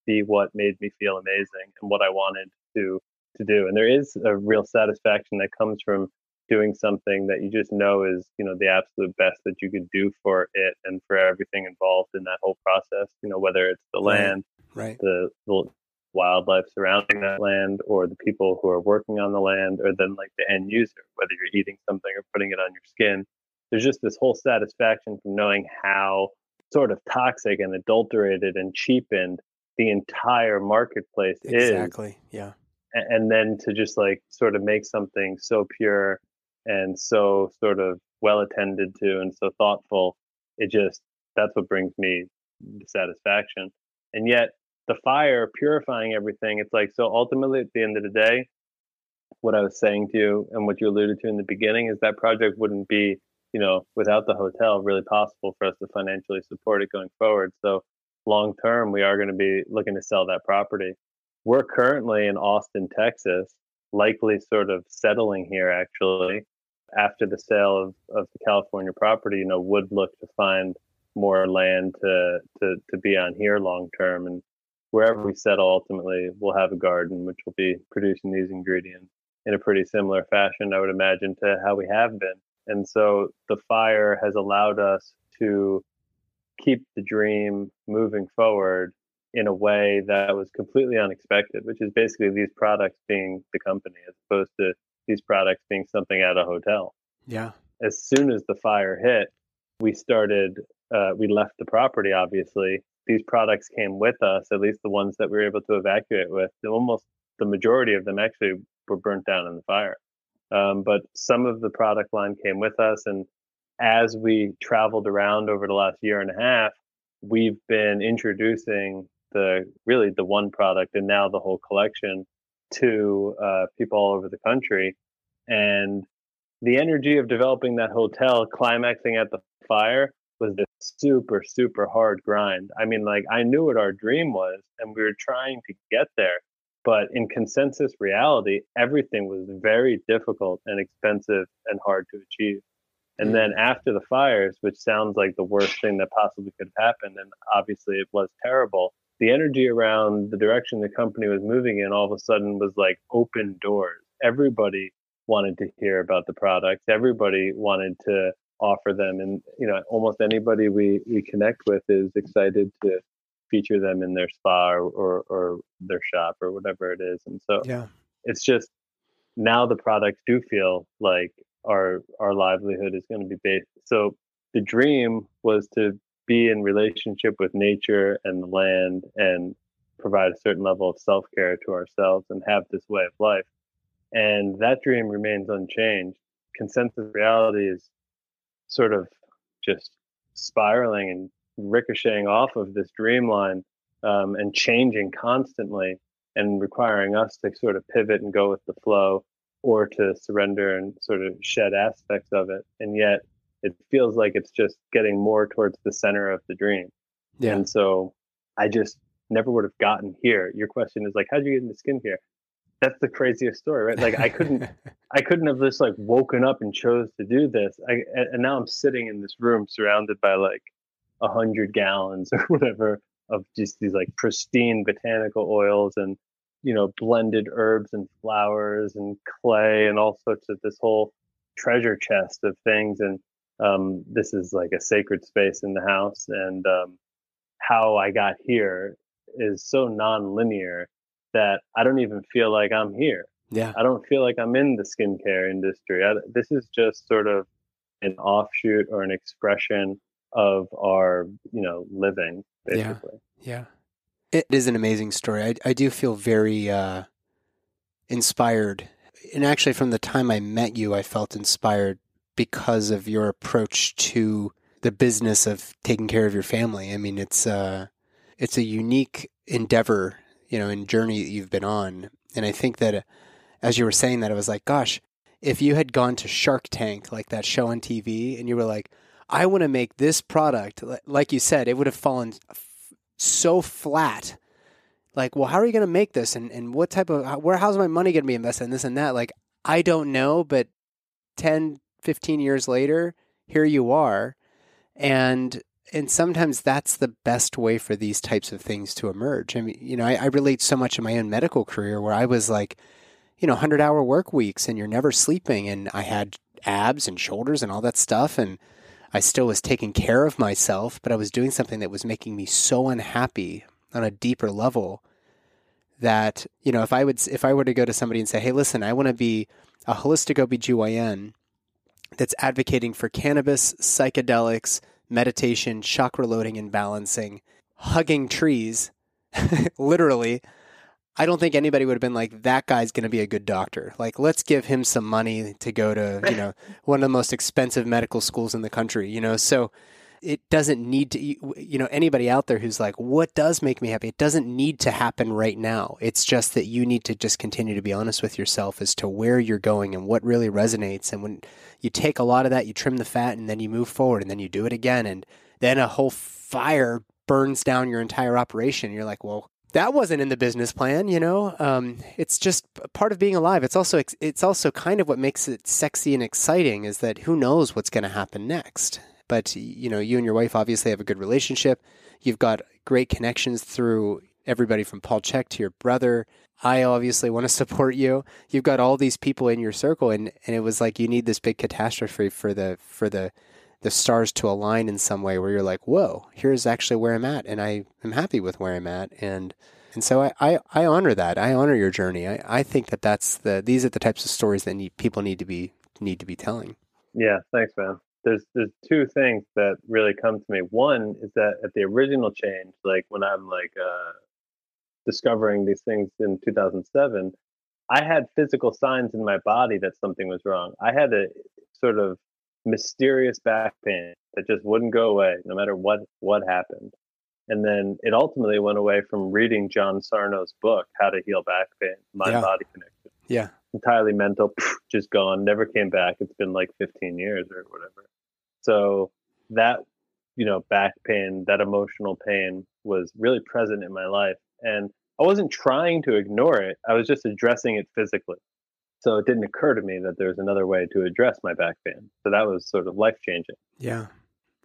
M: be what made me feel amazing and what I wanted to to do. And there is a real satisfaction that comes from doing something that you just know is you know the absolute best that you could do for it and for everything involved in that whole process you know whether it's the land
L: right,
M: the, the wildlife surrounding that land or the people who are working on the land or then like the end user whether you're eating something or putting it on your skin there's just this whole satisfaction from knowing how sort of toxic and adulterated and cheapened the entire marketplace
L: exactly.
M: is
L: exactly yeah
M: and then to just like sort of make something so pure and so sort of well attended to and so thoughtful it just that's what brings me the satisfaction. And yet the fire purifying everything it's like so ultimately at the end of the day what i was saying to you and what you alluded to in the beginning is that project wouldn't be you know without the hotel really possible for us to financially support it going forward. So long term we are going to be looking to sell that property we're currently in austin texas likely sort of settling here actually after the sale of, of the California property, you know, would look to find more land to, to, to be on here long term. And wherever we settle, ultimately, we'll have a garden which will be producing these ingredients in a pretty similar fashion, I would imagine, to how we have been. And so the fire has allowed us to keep the dream moving forward in a way that was completely unexpected, which is basically these products being the company as opposed to these products being something at a hotel.
L: Yeah.
M: As soon as the fire hit, we started, uh, we left the property, obviously. These products came with us, at least the ones that we were able to evacuate with. Almost the majority of them actually were burnt down in the fire. Um, but some of the product line came with us. And as we traveled around over the last year and a half, we've been introducing the really the one product and now the whole collection to uh, people all over the country. And the energy of developing that hotel, climaxing at the fire, was this super, super hard grind. I mean, like, I knew what our dream was, and we were trying to get there. But in consensus reality, everything was very difficult and expensive and hard to achieve. And then after the fires, which sounds like the worst thing that possibly could have happened, and obviously it was terrible, the energy around the direction the company was moving in all of a sudden was like open doors. Everybody wanted to hear about the products. Everybody wanted to offer them, and you know, almost anybody we we connect with is excited to feature them in their spa or or, or their shop or whatever it is. And so,
L: yeah,
M: it's just now the products do feel like our our livelihood is going to be based. So the dream was to be in relationship with nature and the land and provide a certain level of self care to ourselves and have this way of life. And that dream remains unchanged. Consensus reality is sort of just spiraling and ricocheting off of this dream line um, and changing constantly and requiring us to sort of pivot and go with the flow or to surrender and sort of shed aspects of it. And yet, it feels like it's just getting more towards the center of the dream.
L: Yeah.
M: And so I just never would have gotten here. Your question is like, how'd you get into here? That's the craziest story, right? Like I couldn't, I couldn't have just like woken up and chose to do this. I, and now I'm sitting in this room surrounded by like a hundred gallons or whatever of just these like pristine botanical oils and, you know, blended herbs and flowers and clay and all sorts of this whole treasure chest of things. And um, this is like a sacred space in the house and um, how i got here is so non-linear that I don't even feel like I'm here.
L: Yeah.
M: I don't feel like I'm in the skincare industry. I, this is just sort of an offshoot or an expression of our, you know, living basically.
L: Yeah. It is an amazing story. I, I do feel very uh, inspired. And actually, from the time I met you, I felt inspired because of your approach to the business of taking care of your family. I mean, it's uh, it's a unique endeavor, you know, and journey that you've been on. And I think that uh, as you were saying that, I was like, gosh, if you had gone to Shark Tank, like that show on TV, and you were like, I want to make this product, like you said, it would have fallen so flat. Like, well, how are you going to make this? And, and what type of, where, how's my money going to be invested in this and that? Like, I don't know, but 10, 15 years later, here you are. And, and sometimes that's the best way for these types of things to emerge. I mean, you know, I, I relate so much in my own medical career where I was like, you know, 100 hour work weeks and you're never sleeping. And I had abs and shoulders and all that stuff. And, I still was taking care of myself, but I was doing something that was making me so unhappy on a deeper level that, you know, if I would if I were to go to somebody and say, "Hey, listen, I want to be a holistic OBGYN that's advocating for cannabis, psychedelics, meditation, chakra loading and balancing, hugging trees, literally, I don't think anybody would have been like, that guy's going to be a good doctor. Like, let's give him some money to go to, you know, one of the most expensive medical schools in the country, you know? So it doesn't need to, you know, anybody out there who's like, what does make me happy? It doesn't need to happen right now. It's just that you need to just continue to be honest with yourself as to where you're going and what really resonates. And when you take a lot of that, you trim the fat and then you move forward and then you do it again. And then a whole fire burns down your entire operation. You're like, well, that wasn't in the business plan, you know. Um, it's just part of being alive. It's also it's also kind of what makes it sexy and exciting is that who knows what's going to happen next. But you know, you and your wife obviously have a good relationship. You've got great connections through everybody from Paul Chek to your brother. I obviously want to support you. You've got all these people in your circle, and, and it was like you need this big catastrophe for the for the the stars to align in some way where you're like, whoa, here's actually where I'm at, and I am happy with where I'm at, and and so I, I, I honor that. I honor your journey. I, I think that that's the these are the types of stories that need people need to be need to be telling.
M: Yeah, thanks, man. There's there's two things that really come to me. One is that at the original change, like when I'm like uh, discovering these things in 2007, I had physical signs in my body that something was wrong. I had a sort of mysterious back pain that just wouldn't go away no matter what what happened. And then it ultimately went away from reading John Sarno's book, How to Heal Back Pain, Mind
L: Yeah.
M: Body Connection.
L: Yeah.
M: Entirely mental, just gone, never came back. It's been like 15 years or whatever. So that, you know, back pain, that emotional pain was really present in my life. And I wasn't trying to ignore it, I was just addressing it physically. So it didn't occur to me that there was another way to address my back pain. So that was sort of life changing.
L: Yeah.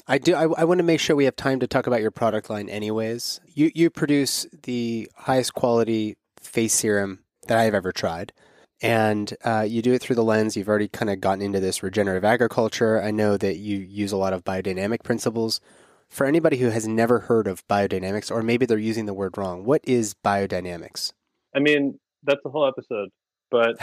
L: I do. I, I want to make sure we have time to talk about your product line, anyways. You you produce the highest quality face serum that I've ever tried, and uh, you do it through the lens. You've already kind of gotten into this regenerative agriculture. I know that you use a lot of biodynamic principles. For anybody who has never heard of biodynamics, or maybe they're using the word wrong, what is biodynamics?
M: I mean, that's a whole episode, but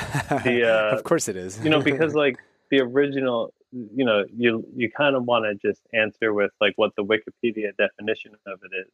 M: the uh,
L: of course it is.
M: you know because like the original you know you you kind of want to just answer with like what the wikipedia definition of it is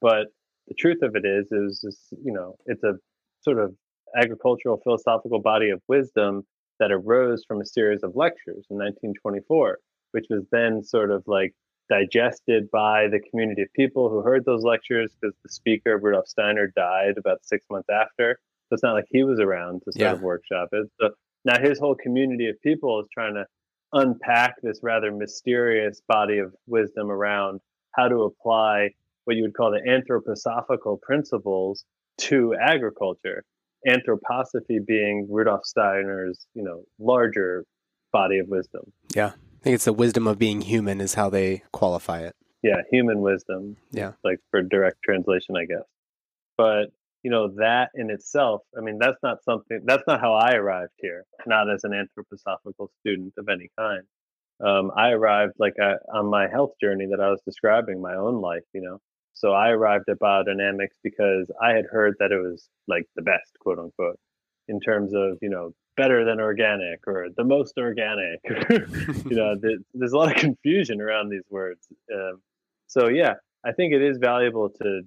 M: but the truth of it is is, is you know it's a sort of agricultural philosophical body of wisdom that arose from a series of lectures in 1924 which was then sort of like digested by the community of people who heard those lectures because the speaker rudolf steiner died about six months after so it's not like he was around to sort
L: Yeah.
M: of workshop it so now his whole community of people is trying to unpack this rather mysterious body of wisdom around how to apply what you would call the anthroposophical principles to agriculture. Anthroposophy being Rudolf Steiner's, you know, larger body of wisdom.
L: yeah, I think it's the wisdom of being human is how they qualify it.
M: Yeah, human wisdom.
L: Yeah.
M: Like for direct translation, I guess. But you know that in itself i mean that's not something that's not how i arrived here not as an anthroposophical student of any kind um, i arrived like I, on my health journey that i was describing my own life you know So I arrived at biodynamics because I had heard that it was like the best, quote unquote, in terms of, you know, better than organic or the most organic. you know, there's a lot of confusion around these words. Um, so, yeah, I think it is valuable to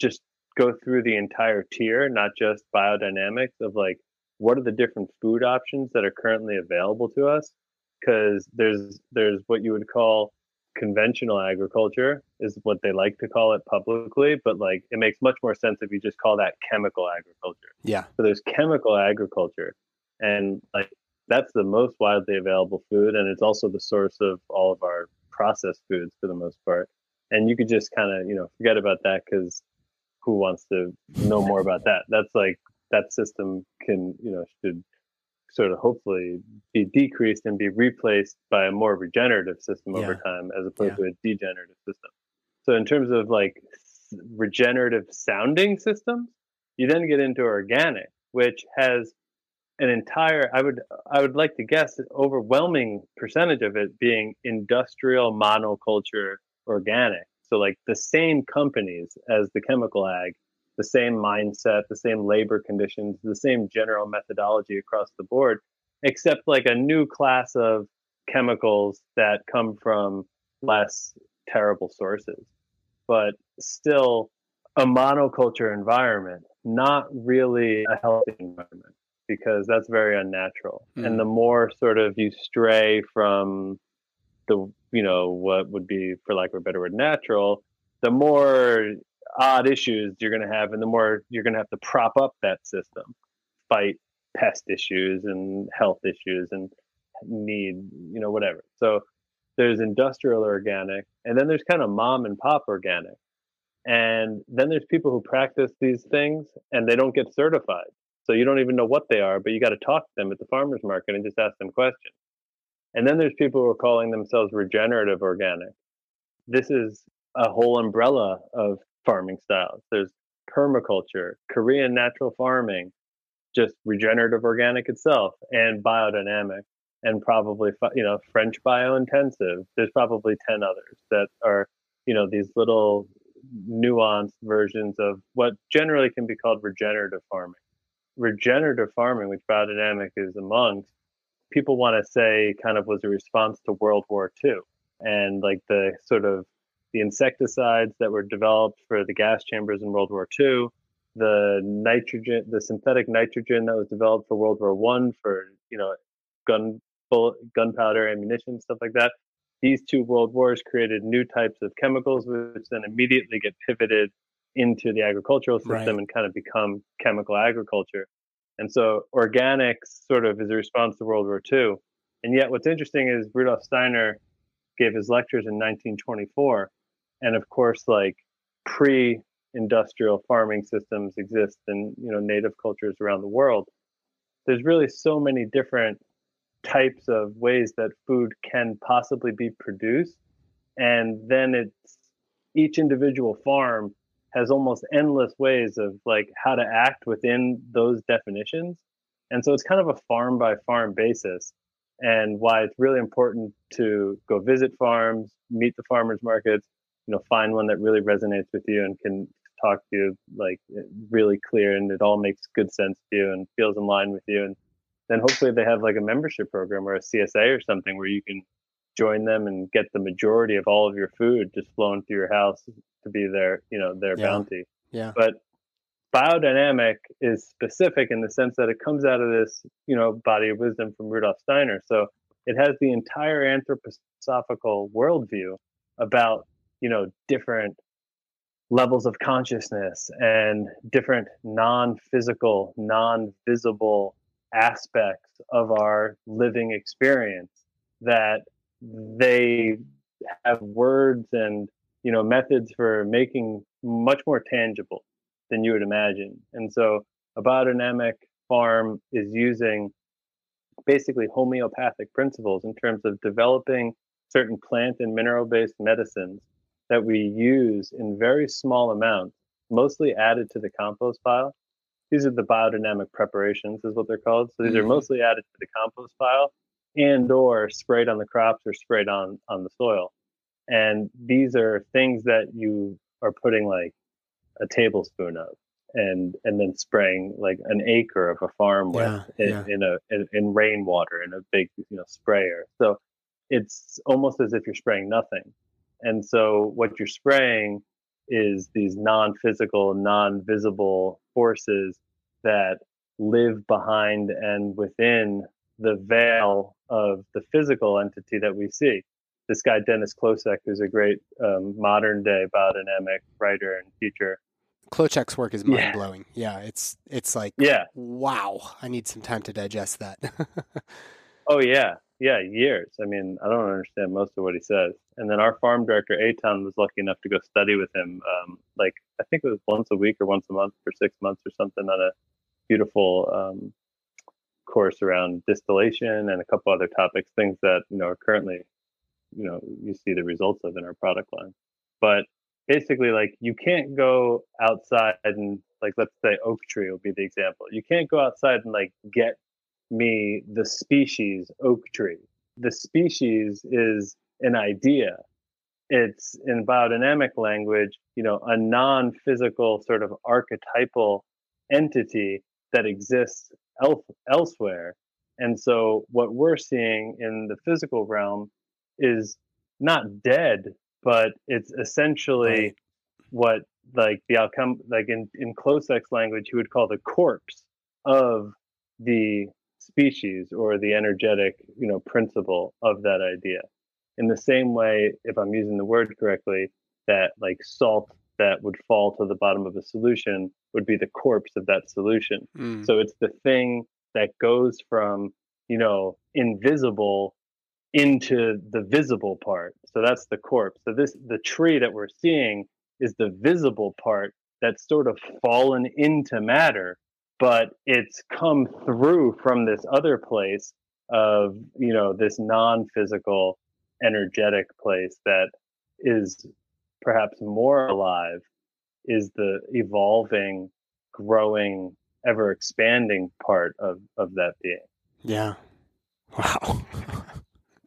M: just go through the entire tier, not just biodynamics of like, what are the different food options that are currently available to us? Because there's there's what you would call conventional agriculture is what they like to call it publicly, but like it makes much more sense if you just call that chemical agriculture.
L: Yeah.
M: So there's chemical agriculture, and like that's the most widely available food, and it's also the source of all of our processed foods for the most part. And you could just kind of you know forget about that because who wants to know more about that? That's like that system can you know should sort of hopefully be decreased and be replaced by a more regenerative system over time as opposed
L: Yeah.
M: to a degenerative system. So in terms of like regenerative sounding systems, you then get into organic, which has an entire I would I would like to guess an overwhelming percentage of it being industrial monoculture organic. So like the same companies as the chemical ag, the same mindset, the same labor conditions, the same general methodology across the board, except like a new class of chemicals that come from less terrible sources. But still a monoculture environment, not really a healthy environment because that's very unnatural.
L: Mm.
M: And the more sort of you stray from the, you know, what would be, for lack of a better word, natural, the more odd issues you're going to have and the more you're going to have to prop up that system, fight pest issues and health issues and need, you know, whatever. So there's industrial organic and then there's kind of mom and pop organic. And then there's people who practice these things and they don't get certified. So you don't even know what they are, but you got to talk to them at the farmers market and just ask them questions. And then there's people who are calling themselves regenerative organic. This is a whole umbrella of farming styles. There's permaculture, Korean natural farming, just regenerative organic itself, and biodynamic, and probably you know French biointensive. There's probably ten others that are you know these little nuanced versions of what generally can be called regenerative farming. Regenerative farming, which biodynamic is amongst, people want to say kind of was a response to World War II and like the sort of the insecticides that were developed for the gas chambers in World War II, the nitrogen, the synthetic nitrogen that was developed for World War One for you know gun bullet, gunpowder, ammunition, stuff like that. These two world wars created new types of chemicals, which then immediately get pivoted into the agricultural system
L: Right.
M: and kind of become chemical agriculture. And so organics sort of is a response to World War II. And yet, what's interesting is Rudolf Steiner gave his lectures in 1924, and of course, like pre-industrial farming systems exist in you know native cultures around the world. There's really so many different types of ways that food can possibly be produced, and then it's each individual farm has almost endless ways of like how to act within those definitions. And so it's kind of a farm by farm basis and why it's really important to go visit farms, meet the farmers markets, you know, find one that really resonates with you and can talk to you like eh, really clear and it all makes good sense to you and feels in line with you. And then hopefully they have like a membership program or a CSA or something where you can join them and get the majority of all of your food just flown through your house to be their, you know, their
L: Yeah.
M: bounty.
L: Yeah.
M: But biodynamic is specific in the sense that it comes out of this, you know, body of wisdom from Rudolf Steiner. So it has the entire anthroposophical worldview about, you know, different levels of consciousness and different non-physical, non-visible aspects of our living experience that they have words and you know methods for making much more tangible than you would imagine. And so a biodynamic farm is using basically homeopathic principles in terms of developing certain plant and mineral based medicines that we use in very small amounts mostly added to the compost pile. These are the biodynamic preparations is what they're called. So these are
L: Mhm.
M: mostly added to the compost pile and or sprayed on the crops or sprayed on on the soil. And these are things that you are putting like a tablespoon of and and then spraying like an acre of a farm with
L: Yeah,
M: in,
L: yeah.
M: in a in, in rainwater in a big you know sprayer. So it's almost as if you're spraying nothing and so what you're spraying is these non-physical non-visible forces that live behind and within the veil of the physical entity that we see this guy dennis Klocek who's a great um, modern day biodynamic writer and teacher
L: Klocek's work is mind blowing. Yeah, it's it's like
M: yeah
L: wow. I need some time to digest that.
M: Oh yeah, yeah, years. I mean, I don't understand most of what he says. And then our farm director, Aton, was lucky enough to go study with him. Um, like I think it was once a week or once a month for six months or something on a beautiful um, course around distillation and a couple other topics, things that you know are currently, you know, you see the results of in our product line. But basically, like you can't go outside and like let's say oak tree will be the example. You can't go outside and like get me the species oak tree. The species is an idea. It's in biodynamic language, you know, a non-physical sort of archetypal entity that exists el- elsewhere. And so what we're seeing in the physical realm is not dead, but it's essentially what like the outcome like in, in Klocek's language you would call the corpse of the species or the energetic you know principle of that idea. In the same way if i'm using the word correctly that like salt that would fall to the bottom of a solution would be the corpse of that solution.
L: Mm,
M: so it's the thing that goes from you know invisible into the visible part. So that's the corpse. So this the tree that we're seeing is the visible part that's sort of fallen into matter but it's come through from this other place of you know this non-physical energetic place that is perhaps more alive is the evolving growing ever expanding part of of that being
L: yeah. Wow.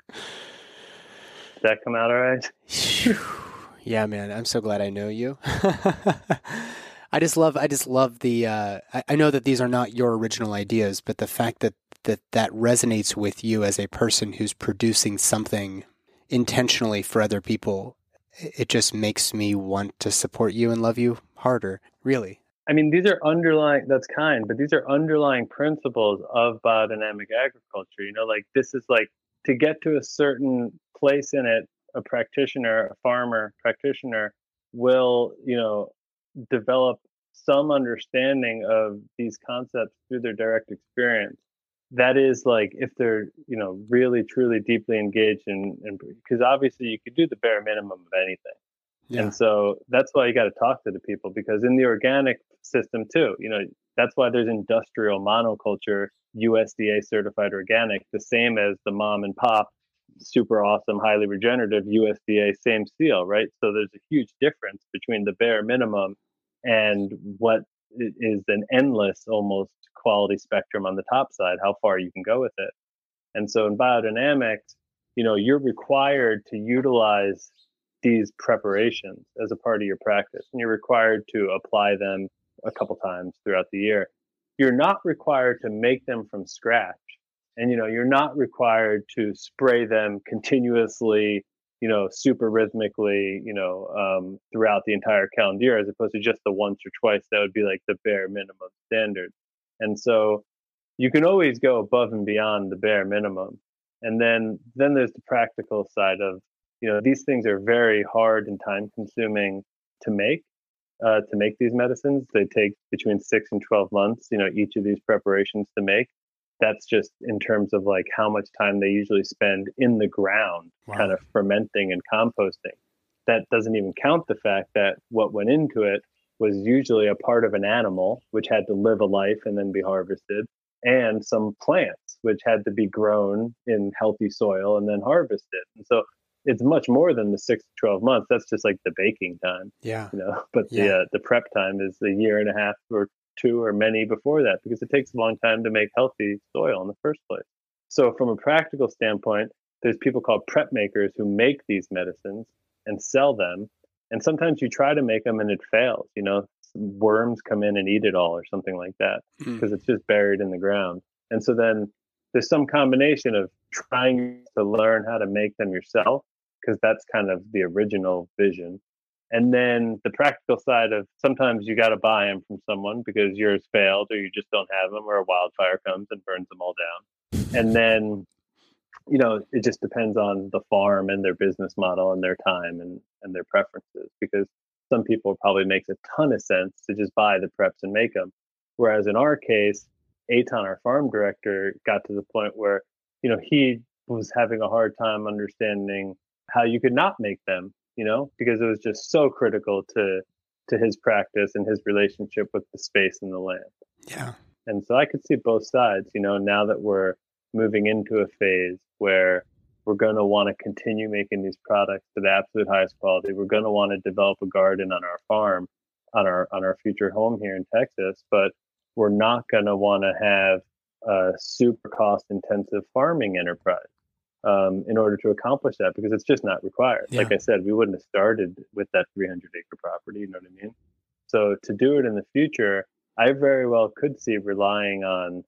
M: Did that come out all right
L: yeah, man. I'm so glad I know you. I just love I just love the uh I, I know that these are not your original ideas, but the fact that that that resonates with you as a person who's producing something intentionally for other people, it it just makes me want to support you and love you harder. Really.
M: I mean, these are underlying, that's kind, but these are underlying principles of biodynamic agriculture. You know, like this is like to get to a certain place in it, a practitioner, a farmer practitioner will, you know, develop some understanding of these concepts through their direct experience. That is like if they're, you know, really truly deeply engaged in, in because obviously you could do the bare minimum of anything.
L: Yeah.
M: And so that's why you got to talk to the people because in the organic system too, you know, that's why there's industrial monoculture, USDA certified organic, the same as the mom and pop, super awesome, highly regenerative USDA same seal, right? So there's a huge difference between the bare minimum and what i- an endless almost quality spectrum on the top side, how far you can go with it. And so in biodynamics, you know, you're required to utilize these preparations as a part of your practice and you're required to apply them a couple times throughout the year you're not required to make them from scratch and you know you're not required to spray them continuously you know super rhythmically you know um, throughout the entire calendar year as opposed to just the once or twice that would be like the bare minimum standard. And so you can always go above and beyond the bare minimum. And then then there's the practical side of you know these things are very hard and time consuming to make uh, to make these medicines. They take between six and 12 months you know each of these preparations to make that's just in terms of like how much time they usually spend in the ground kind of fermenting and composting. That doesn't even count the fact that what went into it was usually a part of an animal which had to live a life and then be harvested and some plants which had to be grown in healthy soil and then harvested. And so it's much more than the six to 12 months that's just like the baking time
L: Yeah.
M: you know? But the uh, the prep time is a year and a half or two or many before that because it takes a long time to make healthy soil in the first place so from a practical standpoint there's people called prep makers who make these medicines and sell them And sometimes you try to make them and it fails. You know, worms come in and eat it all or something like that because mm. it's just buried in the ground. And so then there's some combination of trying to learn how to make them yourself because that's kind of the original vision and then the practical side of sometimes you got to buy them from someone because yours failed or you just don't have them or a wildfire comes and burns them all down. And then you know it just depends on the farm and their business model and their time and and their preferences because some people probably makes a ton of sense to just buy the preps and make them whereas in our case Aton, our farm director, got to the point where, you know, he was having a hard time understanding how you could not make them, you know, because it was just so critical to to his practice and his relationship with the space and the land.
L: Yeah.
M: And so I could see both sides, you know, now that we're moving into a phase where we're going to want to continue making these products to the absolute highest quality. We're going to want to develop a garden on our farm, on our on our future home here in Texas, but we're not going to want to have a super cost intensive farming enterprise um, in order to accomplish that because it's just not required. Yeah. Like I said, we wouldn't have started with that 300 acre property. You know what I mean? So to do it in the future, I very well could see relying on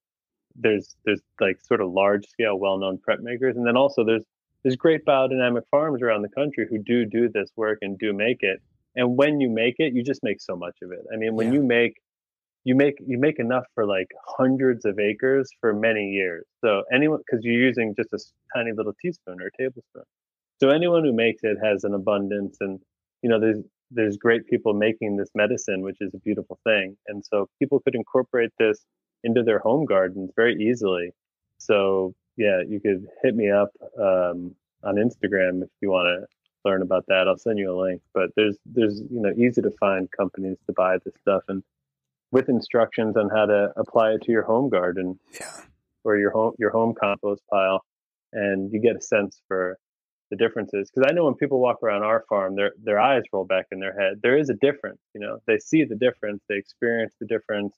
M: there's there's like sort of large scale well known prep makers, and then also there's there's great biodynamic farms around the country who do do this work and do make it. And when you make it, you just make so much of it. I mean, when yeah. you make you make you make enough for like hundreds of acres for many years. So anyone because you're using just a tiny little teaspoon or tablespoon. So anyone who makes it has an abundance, and you know there's there's great people making this medicine, which is a beautiful thing. And so people could incorporate this into their home gardens very easily. So yeah, you could hit me up um, on Instagram if you want to learn about that. I'll send you a link. But there's there's you know easy to find companies to buy this stuff and with instructions on how to apply it to your home garden
L: yeah.
M: or your home your home compost pile and you get a sense for the differences. Because i know when people walk around our farm their their eyes roll back in their head. There is a difference you know? They see the difference they experience the difference.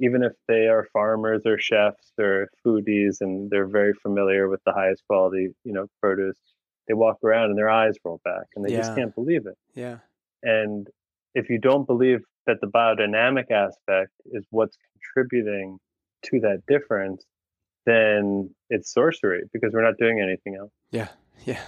M: Even if they are farmers or chefs or foodies and they're very familiar with the highest quality you know produce they walk around and their eyes roll back and they yeah. just can't believe it.
L: Yeah.
M: And if you don't believe that the biodynamic aspect is what's contributing to that difference, then it's sorcery because we're not doing anything else.
L: Yeah, yeah.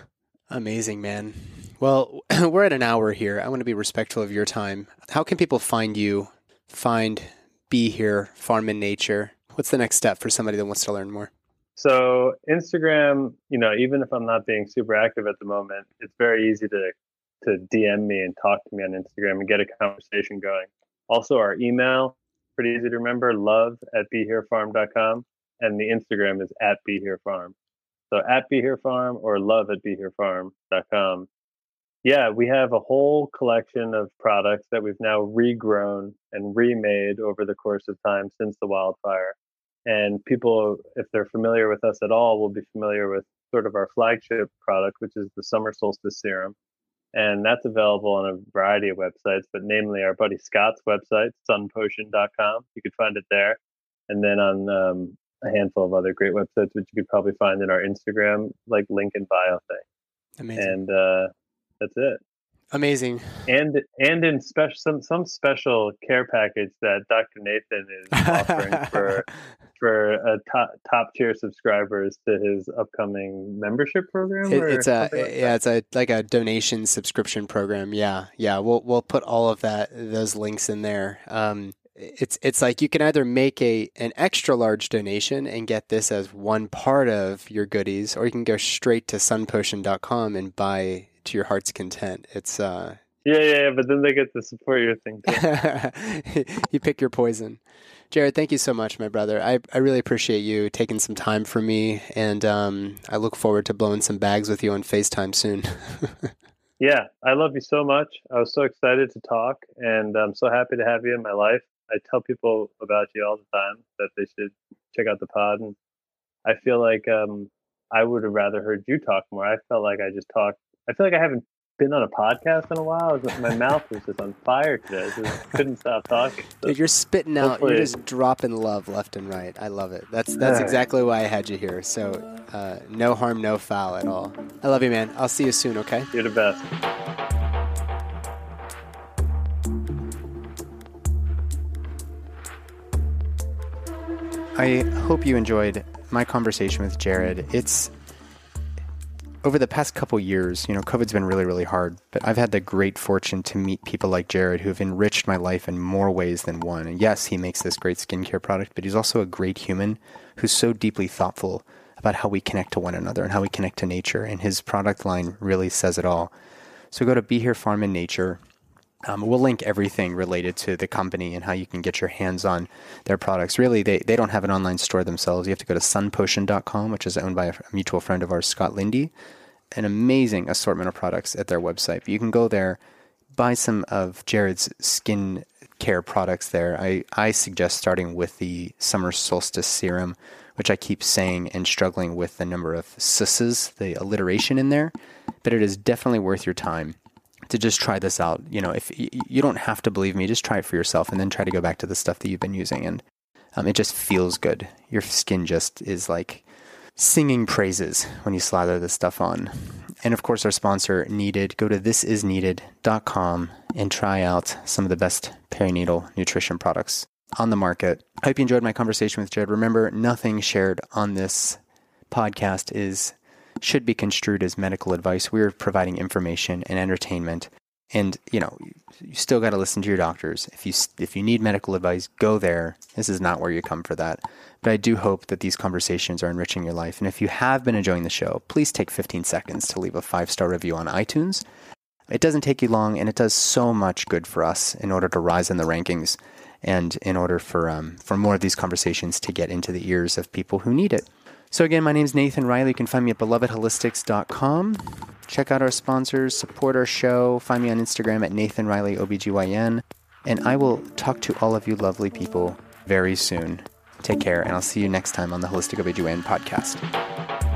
L: Amazing, man. Well, we're at an hour here. I want to be respectful of your time. How can people find you, find Be Here, Farm in Nature? What's the next step for somebody that wants to learn more?
M: So, Instagram, you know, even if I'm not being super active at the moment, it's very easy to to DM me and talk to me on Instagram and get a conversation going. Also, our email, pretty easy to remember, love at beherefarm.com. And the Instagram is at beherefarm. So at beherefarm or love at beherefarm.com. Yeah, we have a whole collection of products that we've now regrown and remade over the course of time since the wildfire. And people, if they're familiar with us at all, will be familiar with sort of our flagship product, which is the summer solstice serum and that's available on a variety of websites, but namely our buddy Scott's website, sunpotion.com. You could find it there. And then on um, a handful of other great websites, which you could probably find in our Instagram, like link in bio thing.
L: Amazing.
M: And uh, that's it.
L: Amazing.
M: And and in special some some special care package that Dr. Nathan is offering for for a top top tier subscribers to his upcoming membership program.
L: It, it's a like yeah, it's a like a donation subscription program. Yeah, yeah. We'll we'll put all of that those links in there. Um, it's it's like you can either make a an extra large donation and get this as one part of your goodies, or you can go straight to sunpotion.com and buy to your heart's content. It's uh
M: yeah, yeah, yeah, but then they get to support your thing too.
L: you pick your poison. Jared, thank you so much, my brother. I, I really appreciate you taking some time for me, and um, I look forward to blowing some bags with you on FaceTime soon.
M: yeah, I love you so much. I was so excited to talk, and I'm so happy to have you in my life. I tell people about you all the time that they should check out the pod, and I feel like um, I would have rather heard you talk more. I felt like I just talked. I feel like I haven't been on a podcast in a while. Was, my mouth was just on fire today. I just couldn't stop talking.
L: So Dude, you're spitting out. You're just dropping love left and right. I love it. That's that's right. exactly why I had you here. So uh, no harm, no foul at all. I love you, man. I'll see you soon. Okay.
M: You're the best.
K: I hope you enjoyed my conversation with Jared. It's over the past couple years, you know, COVID's been really, really hard, but I've had the great fortune to meet people like Jared who have enriched my life in more ways than one. And yes, he makes this great skincare product, but he's also a great human who's so deeply thoughtful about how we connect to one another and how we connect to nature. And his product line really says it all. So go to Be Here Farm in Nature. Um, we'll link everything related to the company and how you can get your hands on their products. Really, they, they don't have an online store themselves. You have to go to sunpotion.com, which is owned by a mutual friend of ours, Scott Lindy. An amazing assortment of products at their website. But you can go there, buy some of Jared's skin care products there. I, I suggest starting with the summer solstice serum, which I keep saying and struggling with the number of s's, the alliteration in there. But it is definitely worth your time to just try this out. You know, if you don't have to believe me, just try it for yourself and then try to go back to the stuff that you've been using. And um, it just feels good. Your skin just is like singing praises when you slather this stuff on. And of course, our sponsor, Needed. Go to thisisneeded.com and try out some of the best perinatal nutrition products on the market. I hope you enjoyed my conversation with Jared. Remember, nothing shared on this podcast is should be construed as medical advice. We're providing information and entertainment. And you know, you still got to listen to your doctors. If you if you need medical advice, go there. This is not where you come for that. But I do hope that these conversations are enriching your life. And if you have been enjoying the show, please take 15 seconds to leave a five star review on iTunes. It doesn't take you long, and it does so much good for us in order to rise in the rankings, and in order for um, for more of these conversations to get into the ears of people who need it. So, again, my name is Nathan Riley. You can find me at belovedholistics.com. Check out our sponsors, support our show. Find me on Instagram at Nathan Riley OBGYN. And I will talk to all of you lovely people very soon. Take care, and I'll see you next time on the Holistic OBGYN podcast.